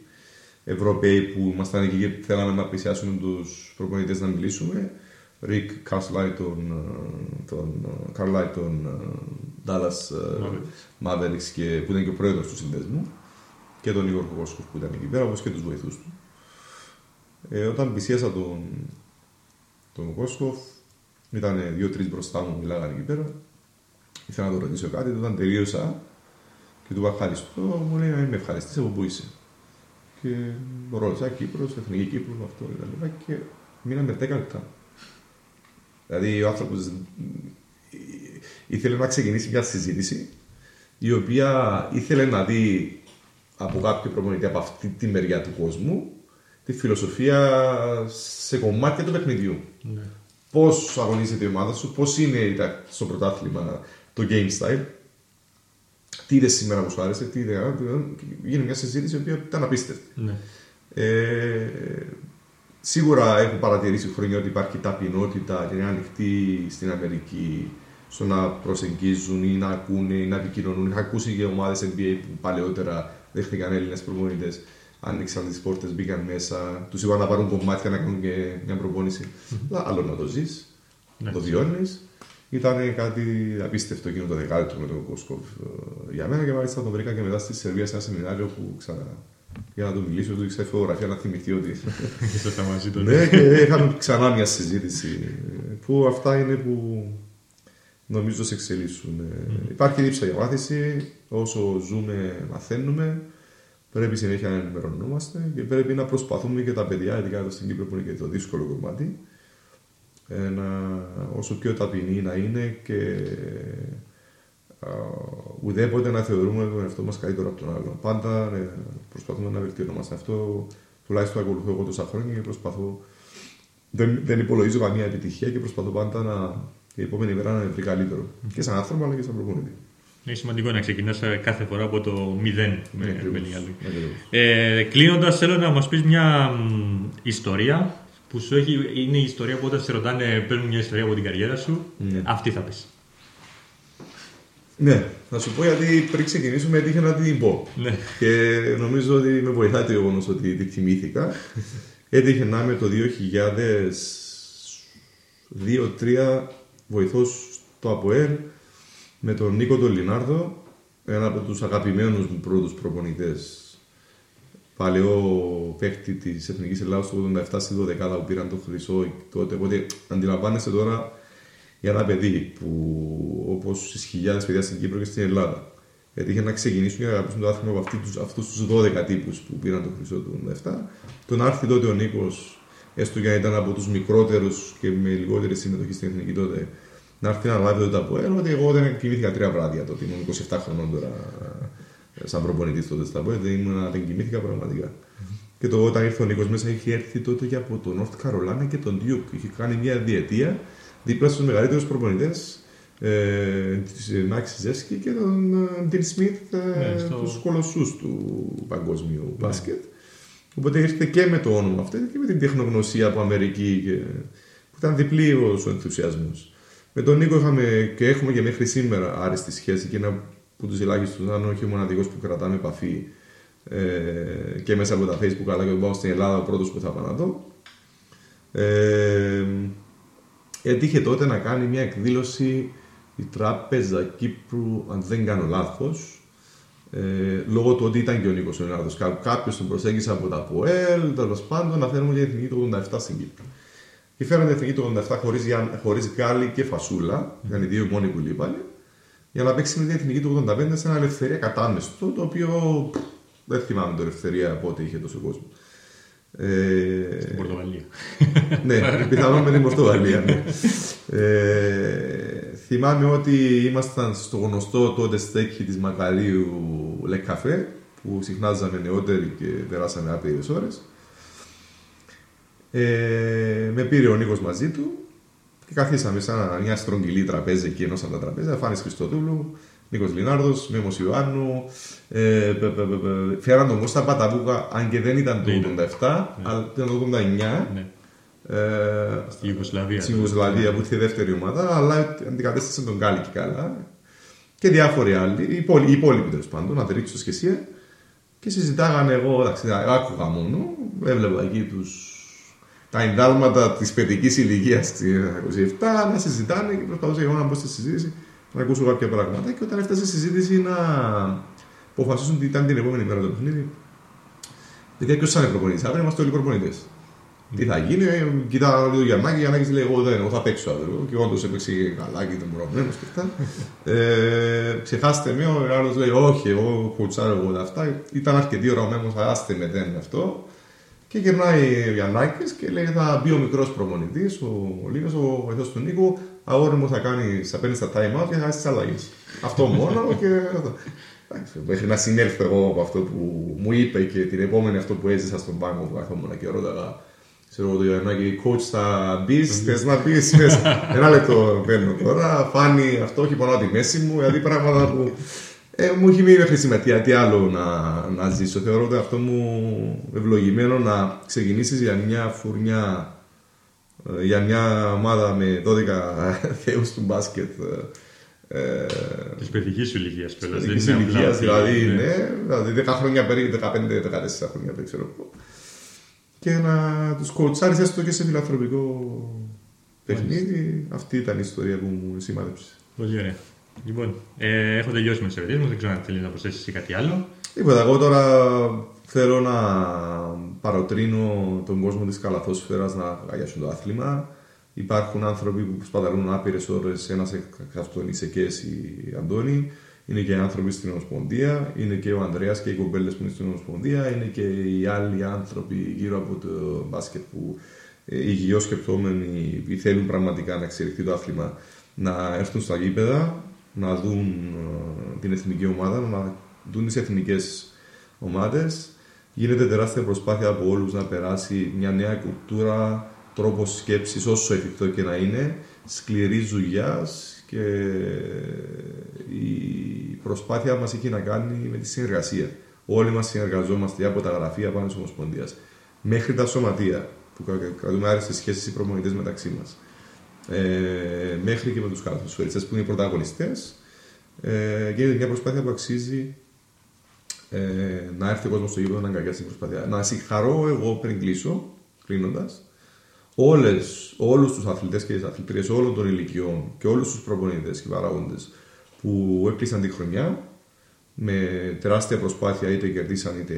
Ευρωπαίοι που ήμασταν εκεί και θέλαμε να πλησιάσουμε τους προπονητές να μιλήσουμε. Ρικ Καρσλάι, τον, ε, τον ε, Καρλάι, τον ε, Dallas ε, Mavericks και, που ήταν και ο πρόεδρος του συνδέσμου και τον Igor Kokoskov που ήταν εκεί πέρα, όπως και τους βοηθούς του. Ε, όταν πλησίασα τον, τον Kokoskov, ήταν δύο-τρεις μπροστά μου, μιλάγανε εκεί πέρα. Ήθελα να το ρωτήσω κάτι, όταν τελείωσα και του είπα ευχαριστώ, μου λέει να με ευχαριστήσει από πού είσαι. Και το ρώτησα Κύπρος, Εθνική Κύπρος, αυτό και τα λοιπά και μείναμε 10 λεπτά. Δηλαδή ο άνθρωπος ήθελε να ξεκινήσει μια συζήτηση η οποία ήθελε να δει από κάποιο προπονητή από αυτή τη μεριά του κόσμου τη φιλοσοφία σε κομμάτια του παιχνιδιού. Ναι. Πώς αγωνίζεται η ομάδα σου, πώς είναι η τα- στο πρωτάθλημα το game style, τι είδες σήμερα που σου άρεσε, τι είδε. Γίνει μια συζήτηση η οποία ήταν απίστευτη. Ναι. Ε, σίγουρα έχω παρατηρήσει χρόνια ότι υπάρχει ταπεινότητα και είναι ανοιχτή στην Αμερική στο να προσεγγίζουν ή να ακούνε ή να επικοινωνούν. Είχα ακούσει και ομάδες NBA που παλαιότερα δέχτηκαν Έλληνες προπονητές, άνοιξαν τις πόρτες, μπήκαν μέσα, τους είπαν να πάρουν κομμάτια να κάνουν και μια προπόνηση. Αλλά άλλο να το ζεις, Ναι. το βιώνεις. Ήταν κάτι απίστευτο εκείνο το δεκάλεπτο με τον Κόσκοφ ε, για μένα και μάλιστα τον βρήκα και μετά στη Σερβία σε ένα σεμινάριο που ξανά για να του μιλήσω, του ήξερα φωτογραφία να θυμηθεί ότι. [LAUGHS] Ήσασταν μαζί του. ναι, και είχαμε ξανά μια συζήτηση ε, που αυτά είναι που νομίζω σε εξελίσσουν. Ε, Υπάρχει δίψα για μάθηση, όσο ζούμε μαθαίνουμε. Πρέπει συνέχεια να ενημερωνόμαστε και πρέπει να προσπαθούμε και τα παιδιά, ειδικά εδώ στην Κύπρο που είναι και το δύσκολο κομμάτι, ε, να, όσο πιο ταπεινοί να είναι και α, ουδέποτε να θεωρούμε τον εαυτό μας καλύτερο από τον άλλον. Πάντα ε, προσπαθούμε να βελτιωνόμαστε. Αυτό τουλάχιστον ακολουθώ εγώ τόσα χρόνια και προσπαθώ. Δεν, δεν υπολογίζω καμία επιτυχία και προσπαθώ πάντα να, η επόμενη μέρα να είναι βρει καλύτερο. Και σαν άνθρωπο αλλά και σαν προπονητή. Είναι σημαντικό να ξεκινάς κάθε φορά από το μηδέν. Με, Ναι, ακριβώς. με λίγα λόγια. Ακριβώς. Ε, Κλείνοντας, θέλω να μας πεις μια μ, ιστορία που σου έχει, είναι η ιστορία που όταν σε ρωτάνε, παίρνουν μια ιστορία από την καριέρα σου. Ναι. Αυτή θα πεις. Ναι, θα σου πω γιατί πριν ξεκινήσουμε έτυχε να την πω. Ναι. Και νομίζω ότι με βοηθάει το γεγονός ότι τη θυμήθηκα. Έτυχε να είμαι το 2002-2003 βοηθός στο ΑΠΟΕΛ με τον Νίκο τον Λινάρδο, ένα από τους αγαπημένους μου πρώτους προπονητές. Παλαιό παίκτη της Εθνικής Ελλάδα του 87 στη 12 που πήραν το χρυσό τότε. Οπότε αντιλαμβάνεστε τώρα για ένα παιδί που όπως στις χιλιάδες παιδιά στην Κύπρο και στην Ελλάδα έτυχε να ξεκινήσουν και να αγαπήσουν το άθλημα από αυτούς τους 12 τύπους που πήραν το χρυσό του 87. Το να έρθει τότε ο Νίκος, έστω και αν ήταν από τους μικρότερους και με λιγότερη συμμετοχή στην εθνική τότε, να έρθει να λάβει τότε από ένα, ότι εγώ δεν κοιμήθηκα τρία βράδια τότε. Ήμουν 27 χρονών τώρα, ε, σαν προπονητής τότε στα ΠΟΕ, δεν, ήμουν, δεν κοιμήθηκα πραγματικά. Και το όταν ήρθε ο Νίκος μέσα, είχε έρθει τότε και από τον North Carolina και τον Duke. Είχε κάνει μια διετία δίπλα στους μεγαλύτερους προπονητές, ε, της Μάξι Ζέσκι και τον Ντιν Σμιθ, ε, Ναι, στο- τους κολοσσούς του παγκόσμιου μπάσκετ. Οπότε ήρθε και με το όνομα αυτό και με την τεχνογνωσία από Αμερική και, που ήταν διπλή ο ενθουσιασμός. Με τον Νίκο είχαμε και έχουμε και μέχρι σήμερα άριστη σχέση και ένα από τους ελάχιστους, αν όχι ο μοναδικός που κρατάμε επαφή ε, και μέσα από τα facebook αλλά και όταν πάω στην Ελλάδα ο πρώτος που θα πάω να δω. Ε, έτυχε τότε να κάνει μια εκδήλωση η Τράπεζα Κύπρου, αν δεν κάνω λάθος, ε, λόγω του ότι ήταν και ο Νίκος Λεωνάρδος. Κάποιος τον προσέγγισε από τα ΠΟΕΛ, τέλος πάντων, να φέρουμε για την εθνική του 87 στην Κύπρο. Και φέρανε την εθνική του 87 χωρίς χωρίς γκάλι και φασούλα, ήταν οι δύο μόνοι που λείπανε, για να παίξει με την εθνική του 85 σε ένα ελευθερία κατάμεστο, το οποίο πφ, δεν θυμάμαι το ελευθερία πότε είχε τόσο κόσμο. Ε, Στην Πορτογαλία. ναι, [LAUGHS] πιθανόν με την Πορτογαλία. Ναι. Ε, θυμάμαι ότι ήμασταν στο γνωστό τότε στέκι της Μακαρίου Λεκαφέ που συχνάζαμε νεότεροι και περάσαμε άπειρες ώρες. Ε, με πήρε ο Νίκος μαζί του και καθίσαμε σαν μια στρογγυλή τραπέζι εκεί ενώσαν τα τραπέζια. Φάνης Χριστοδούλου, Νίκος Λινάρδος, Μέμος Ιωάννου. Ε, πε, πε, πε, πε, φέραν τον Κώστα Παταβούκα, αν και δεν ήταν το Δεν ήταν. 87, αλλά ήταν το 89. ναι. Ε, Στη Ιουγκοσλαβία. Στη Ιουγκοσλαβία που ήρθε η δεύτερη ομάδα, αλλά αντικατέστησε τον Γκάλικη καλά. Και διάφοροι άλλοι, οι υπόλοι- οι υπόλοιποι τέλος πάντων, Αντερίξ στο Σχεσία. Και συζητάγανε εγώ, εντάξει, άκουγα μόνο, έβλεπα εκεί τους, τα εντάλματα της παιδικής ηλικίας στη 27 να συζητάνε και προσπαθούσα εγώ να μπω στη συζήτηση να ακούσω κάποια πράγματα. Και όταν έφτασε η συζήτηση να αποφασίσουν ότι ήταν την επόμενη μέρα το παιχνίδι, Δηλαδή, ποιος θα είναι προπονητής, αύριο είμαστε όλοι προπονητές. Τι θα γίνει, ε, κοιτάω λίγο το Γιαννάκη, Γιαννάκη λέει: Εγώ δεν, εγώ θα παίξω αύριο. Και όντω έπαιξε καλά και ήταν προηγούμενο και αυτά. ε, ξεχάστε με, ο άλλος λέει: Όχι, εγώ κουτσάρω εγώ τα αυτά. Ήταν αρκετή ώρα ο Μέμος, άστε με δεν αυτό. Και γυρνάει ο Γιαννάκης και λέει: Θα μπει ο μικρός προπονητή, ο, ο Λίνο, ο βοηθό του Νίκου. Αγόρι μου θα, κάνει, θα παίρνεις τα time out και θα κάνει τις αλλαγές. αυτό μόνο και. Εντάξει, Μέχρι να συνέλθω εγώ από αυτό που μου είπε και την επόμενη αυτό που έζησα στον πάγκο που καθόμουν και ρώταγα Ξέρω εγώ το Ιωαννάκη, coach θα μπεις, θες να μπει μέσα. Ένα λεπτό παίρνω τώρα. Φάνη αυτό, όχι πονάω τη μέση μου, δηλαδή πράγματα που ε, μου έχει μείνει μέχρι σήμερα. Τι, τι άλλο να, να ζήσω. Θεωρώ ότι αυτό μου ευλογημένο να ξεκινήσεις για μια φουρνιά, ε, για μια ομάδα με 12 [LAUGHS] θεούς του μπάσκετ. Ε, Της παιδικής σου ηλικίας πέρα. Παιδικής ηλικίας, δηλαδή, ναι, δηλαδή 10 χρόνια περίπου, 15-14 χρόνια δεν ξέρω εγώ. Και να τους κοουτσάρεις έστω και σε φιλανθρωπικό παιχνίδι. Αυτή ήταν η ιστορία που μου σημάδεψε. Πολύ ωραία. Λοιπόν, ε, έχω τελειώσει με τις ερωτήσεις μου. Δεν ξέρω αν θέλεις να προσθέσεις κάτι άλλο. Τίποτα, εγώ τώρα θέλω να παροτρύνω τον κόσμο της καλαθόσφαιρας να αγιάσουν το άθλημα. Υπάρχουν άνθρωποι που σπαταλούν άπειρες ώρες, ένας εξ αυτών είσαι και εσύ Αντώνη. είναι και οι άνθρωποι στην Ομοσπονδία, είναι και ο Ανδρέας και οι κομπέλε που είναι στην Ομοσπονδία, είναι και οι άλλοι άνθρωποι γύρω από το μπάσκετ που ε, υγιώς σκεπτόμενοι ή θέλουν πραγματικά να εξελιχθεί το άθλημα να έρθουν στα γήπεδα, να δουν ε, την εθνική ομάδα, να δουν τις εθνικές ομάδες. Γίνεται τεράστια προσπάθεια από όλους να περάσει μια νέα κουλτούρα, τρόπος σκέψης, όσο εφικτό και να είναι, σκληρή δουλειάς και η προσπάθεια μας έχει να κάνει με τη συνεργασία. Όλοι μας συνεργαζόμαστε από τα γραφεία πάνω της Ομοσπονδίας μέχρι τα σωματεία που κρα- κρατούμε άριστες σχέσεις οι προμονητέ μεταξύ μας. Ε, μέχρι και με τους καλαθοσφαιριστέ που είναι οι πρωταγωνιστές. Ε, γίνεται μια προσπάθεια που αξίζει ε, να έρθει ο κόσμος στο γήπεδο να αγκαλιάσει την προσπάθεια. Να συγχαρώ εγώ πριν κλείσω, κλείνοντας, όλες, όλους τους αθλητές και τις αθλητρίες όλων των ηλικιών και όλους τους προπονητές και παράγοντες που έκλεισαν τη χρονιά με τεράστια προσπάθεια είτε κερδίσαν είτε,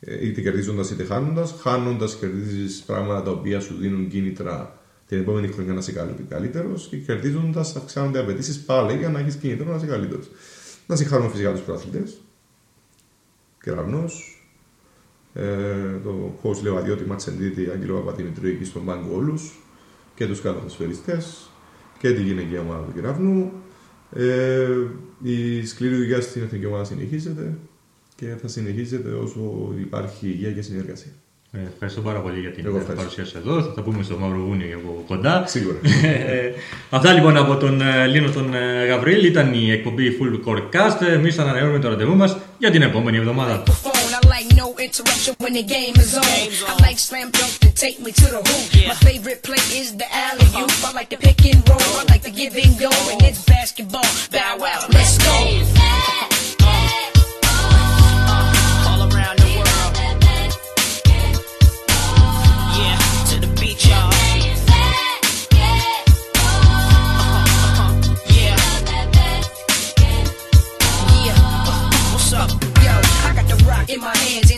ε, είτε κερδίζοντας είτε χάνοντας. Χάνοντας κερδίζεις πράγματα τα οποία σου δίνουν κίνητρα την επόμενη χρονιά να είσαι καλύτερος και κερδίζοντας αυξάνονται οι απαιτήσεις πάλι για να έχεις κίνητρο να είσαι καλύτερος. Να συγχαρούμε φυσικά τους προαθλητές. Κεραυνός, ε, το coach Λεβαδιώτη Ματσεντίτη, Αγγελό Παπαδημητρίου εκεί στον πάγκο όλους και τους καταθοσφαιριστέ και τη γυναικεία ομάδα του Κεραυνού. Ε, η σκληρή δουλειά στην εθνική ομάδα συνεχίζεται και θα συνεχίζεται όσο υπάρχει υγεία και συνεργασία. Ε, ευχαριστώ πάρα πολύ για την Εγώ ε, ευχαριστώ. παρουσία σου εδώ. Θα τα πούμε στο Μαυροβούνιο από κοντά. Σίγουρα. Ε, Αυτά λοιπόν από τον ε, Λίνο τον ε, Γαβρίλ ήταν η εκπομπή Full Core Cast. Εμείς ανανεώνουμε το ραντεβού μας για την επόμενη εβδομάδα. phone. I like no interruption when the game is on. I like slam dunk to take me to the hoop. My favorite play is the alley oop. I like the pick and roll. I like the give and go. And it's basketball. Bow wow, let's go.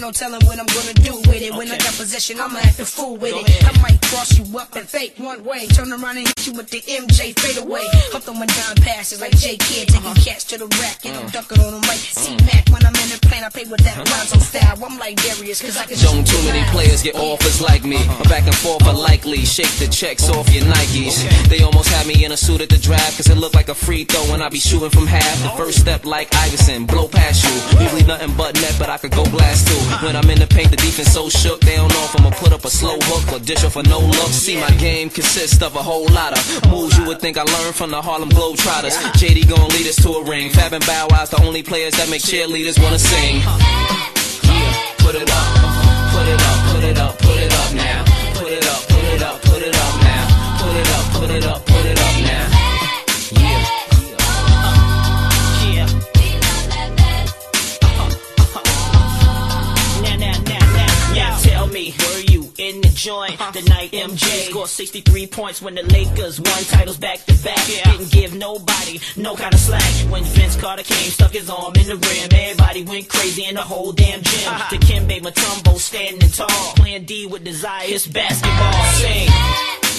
Ain't no telling what I'm gonna do with it. When I got possession, I'ma act a fool with it. I might cross you up and fake one way, turn around and hit you with the MJ fade away. I'm throwing down passes like J Kidd, taking uh-huh. cats to the rack, and I'm uh. dunking on them like C Mac. When I'm in the plane, I play with that uh-huh. Lonzo style. I'm like Darius, cause I can Don't too many players get offers like me. I'm back and forth are likely. Shake the checks off your Nikes. They almost had me in a suit at the draft, cause it looked like a free throw when I be shooting from half. The first step like Iverson, blow past you. Usually nothing but net, but I could go blast too. When I'm in the paint, the defense so shook, they don't know if I'ma put up a slow hook or dish off a no look. See, my game consists of a whole lot of moves you would think I learned from the Harlem Globetrotters. JD gon' lead us to a ring. Fab and Bow Wow's the only players that make cheerleaders wanna sing. Yeah, put it up, put it up, put it up, put it up now. Put it up, put it up, put it up now. Put it up, put it up, put it up joint the night MJ scored 63 points when the Lakers won titles back to back? Didn't give nobody no kind of slack. When Vince Carter came, stuck his arm in the rim, everybody went crazy in the whole damn gym. The Kimbe Matumbo standing tall, playing D with desire. It's basketball. Sing.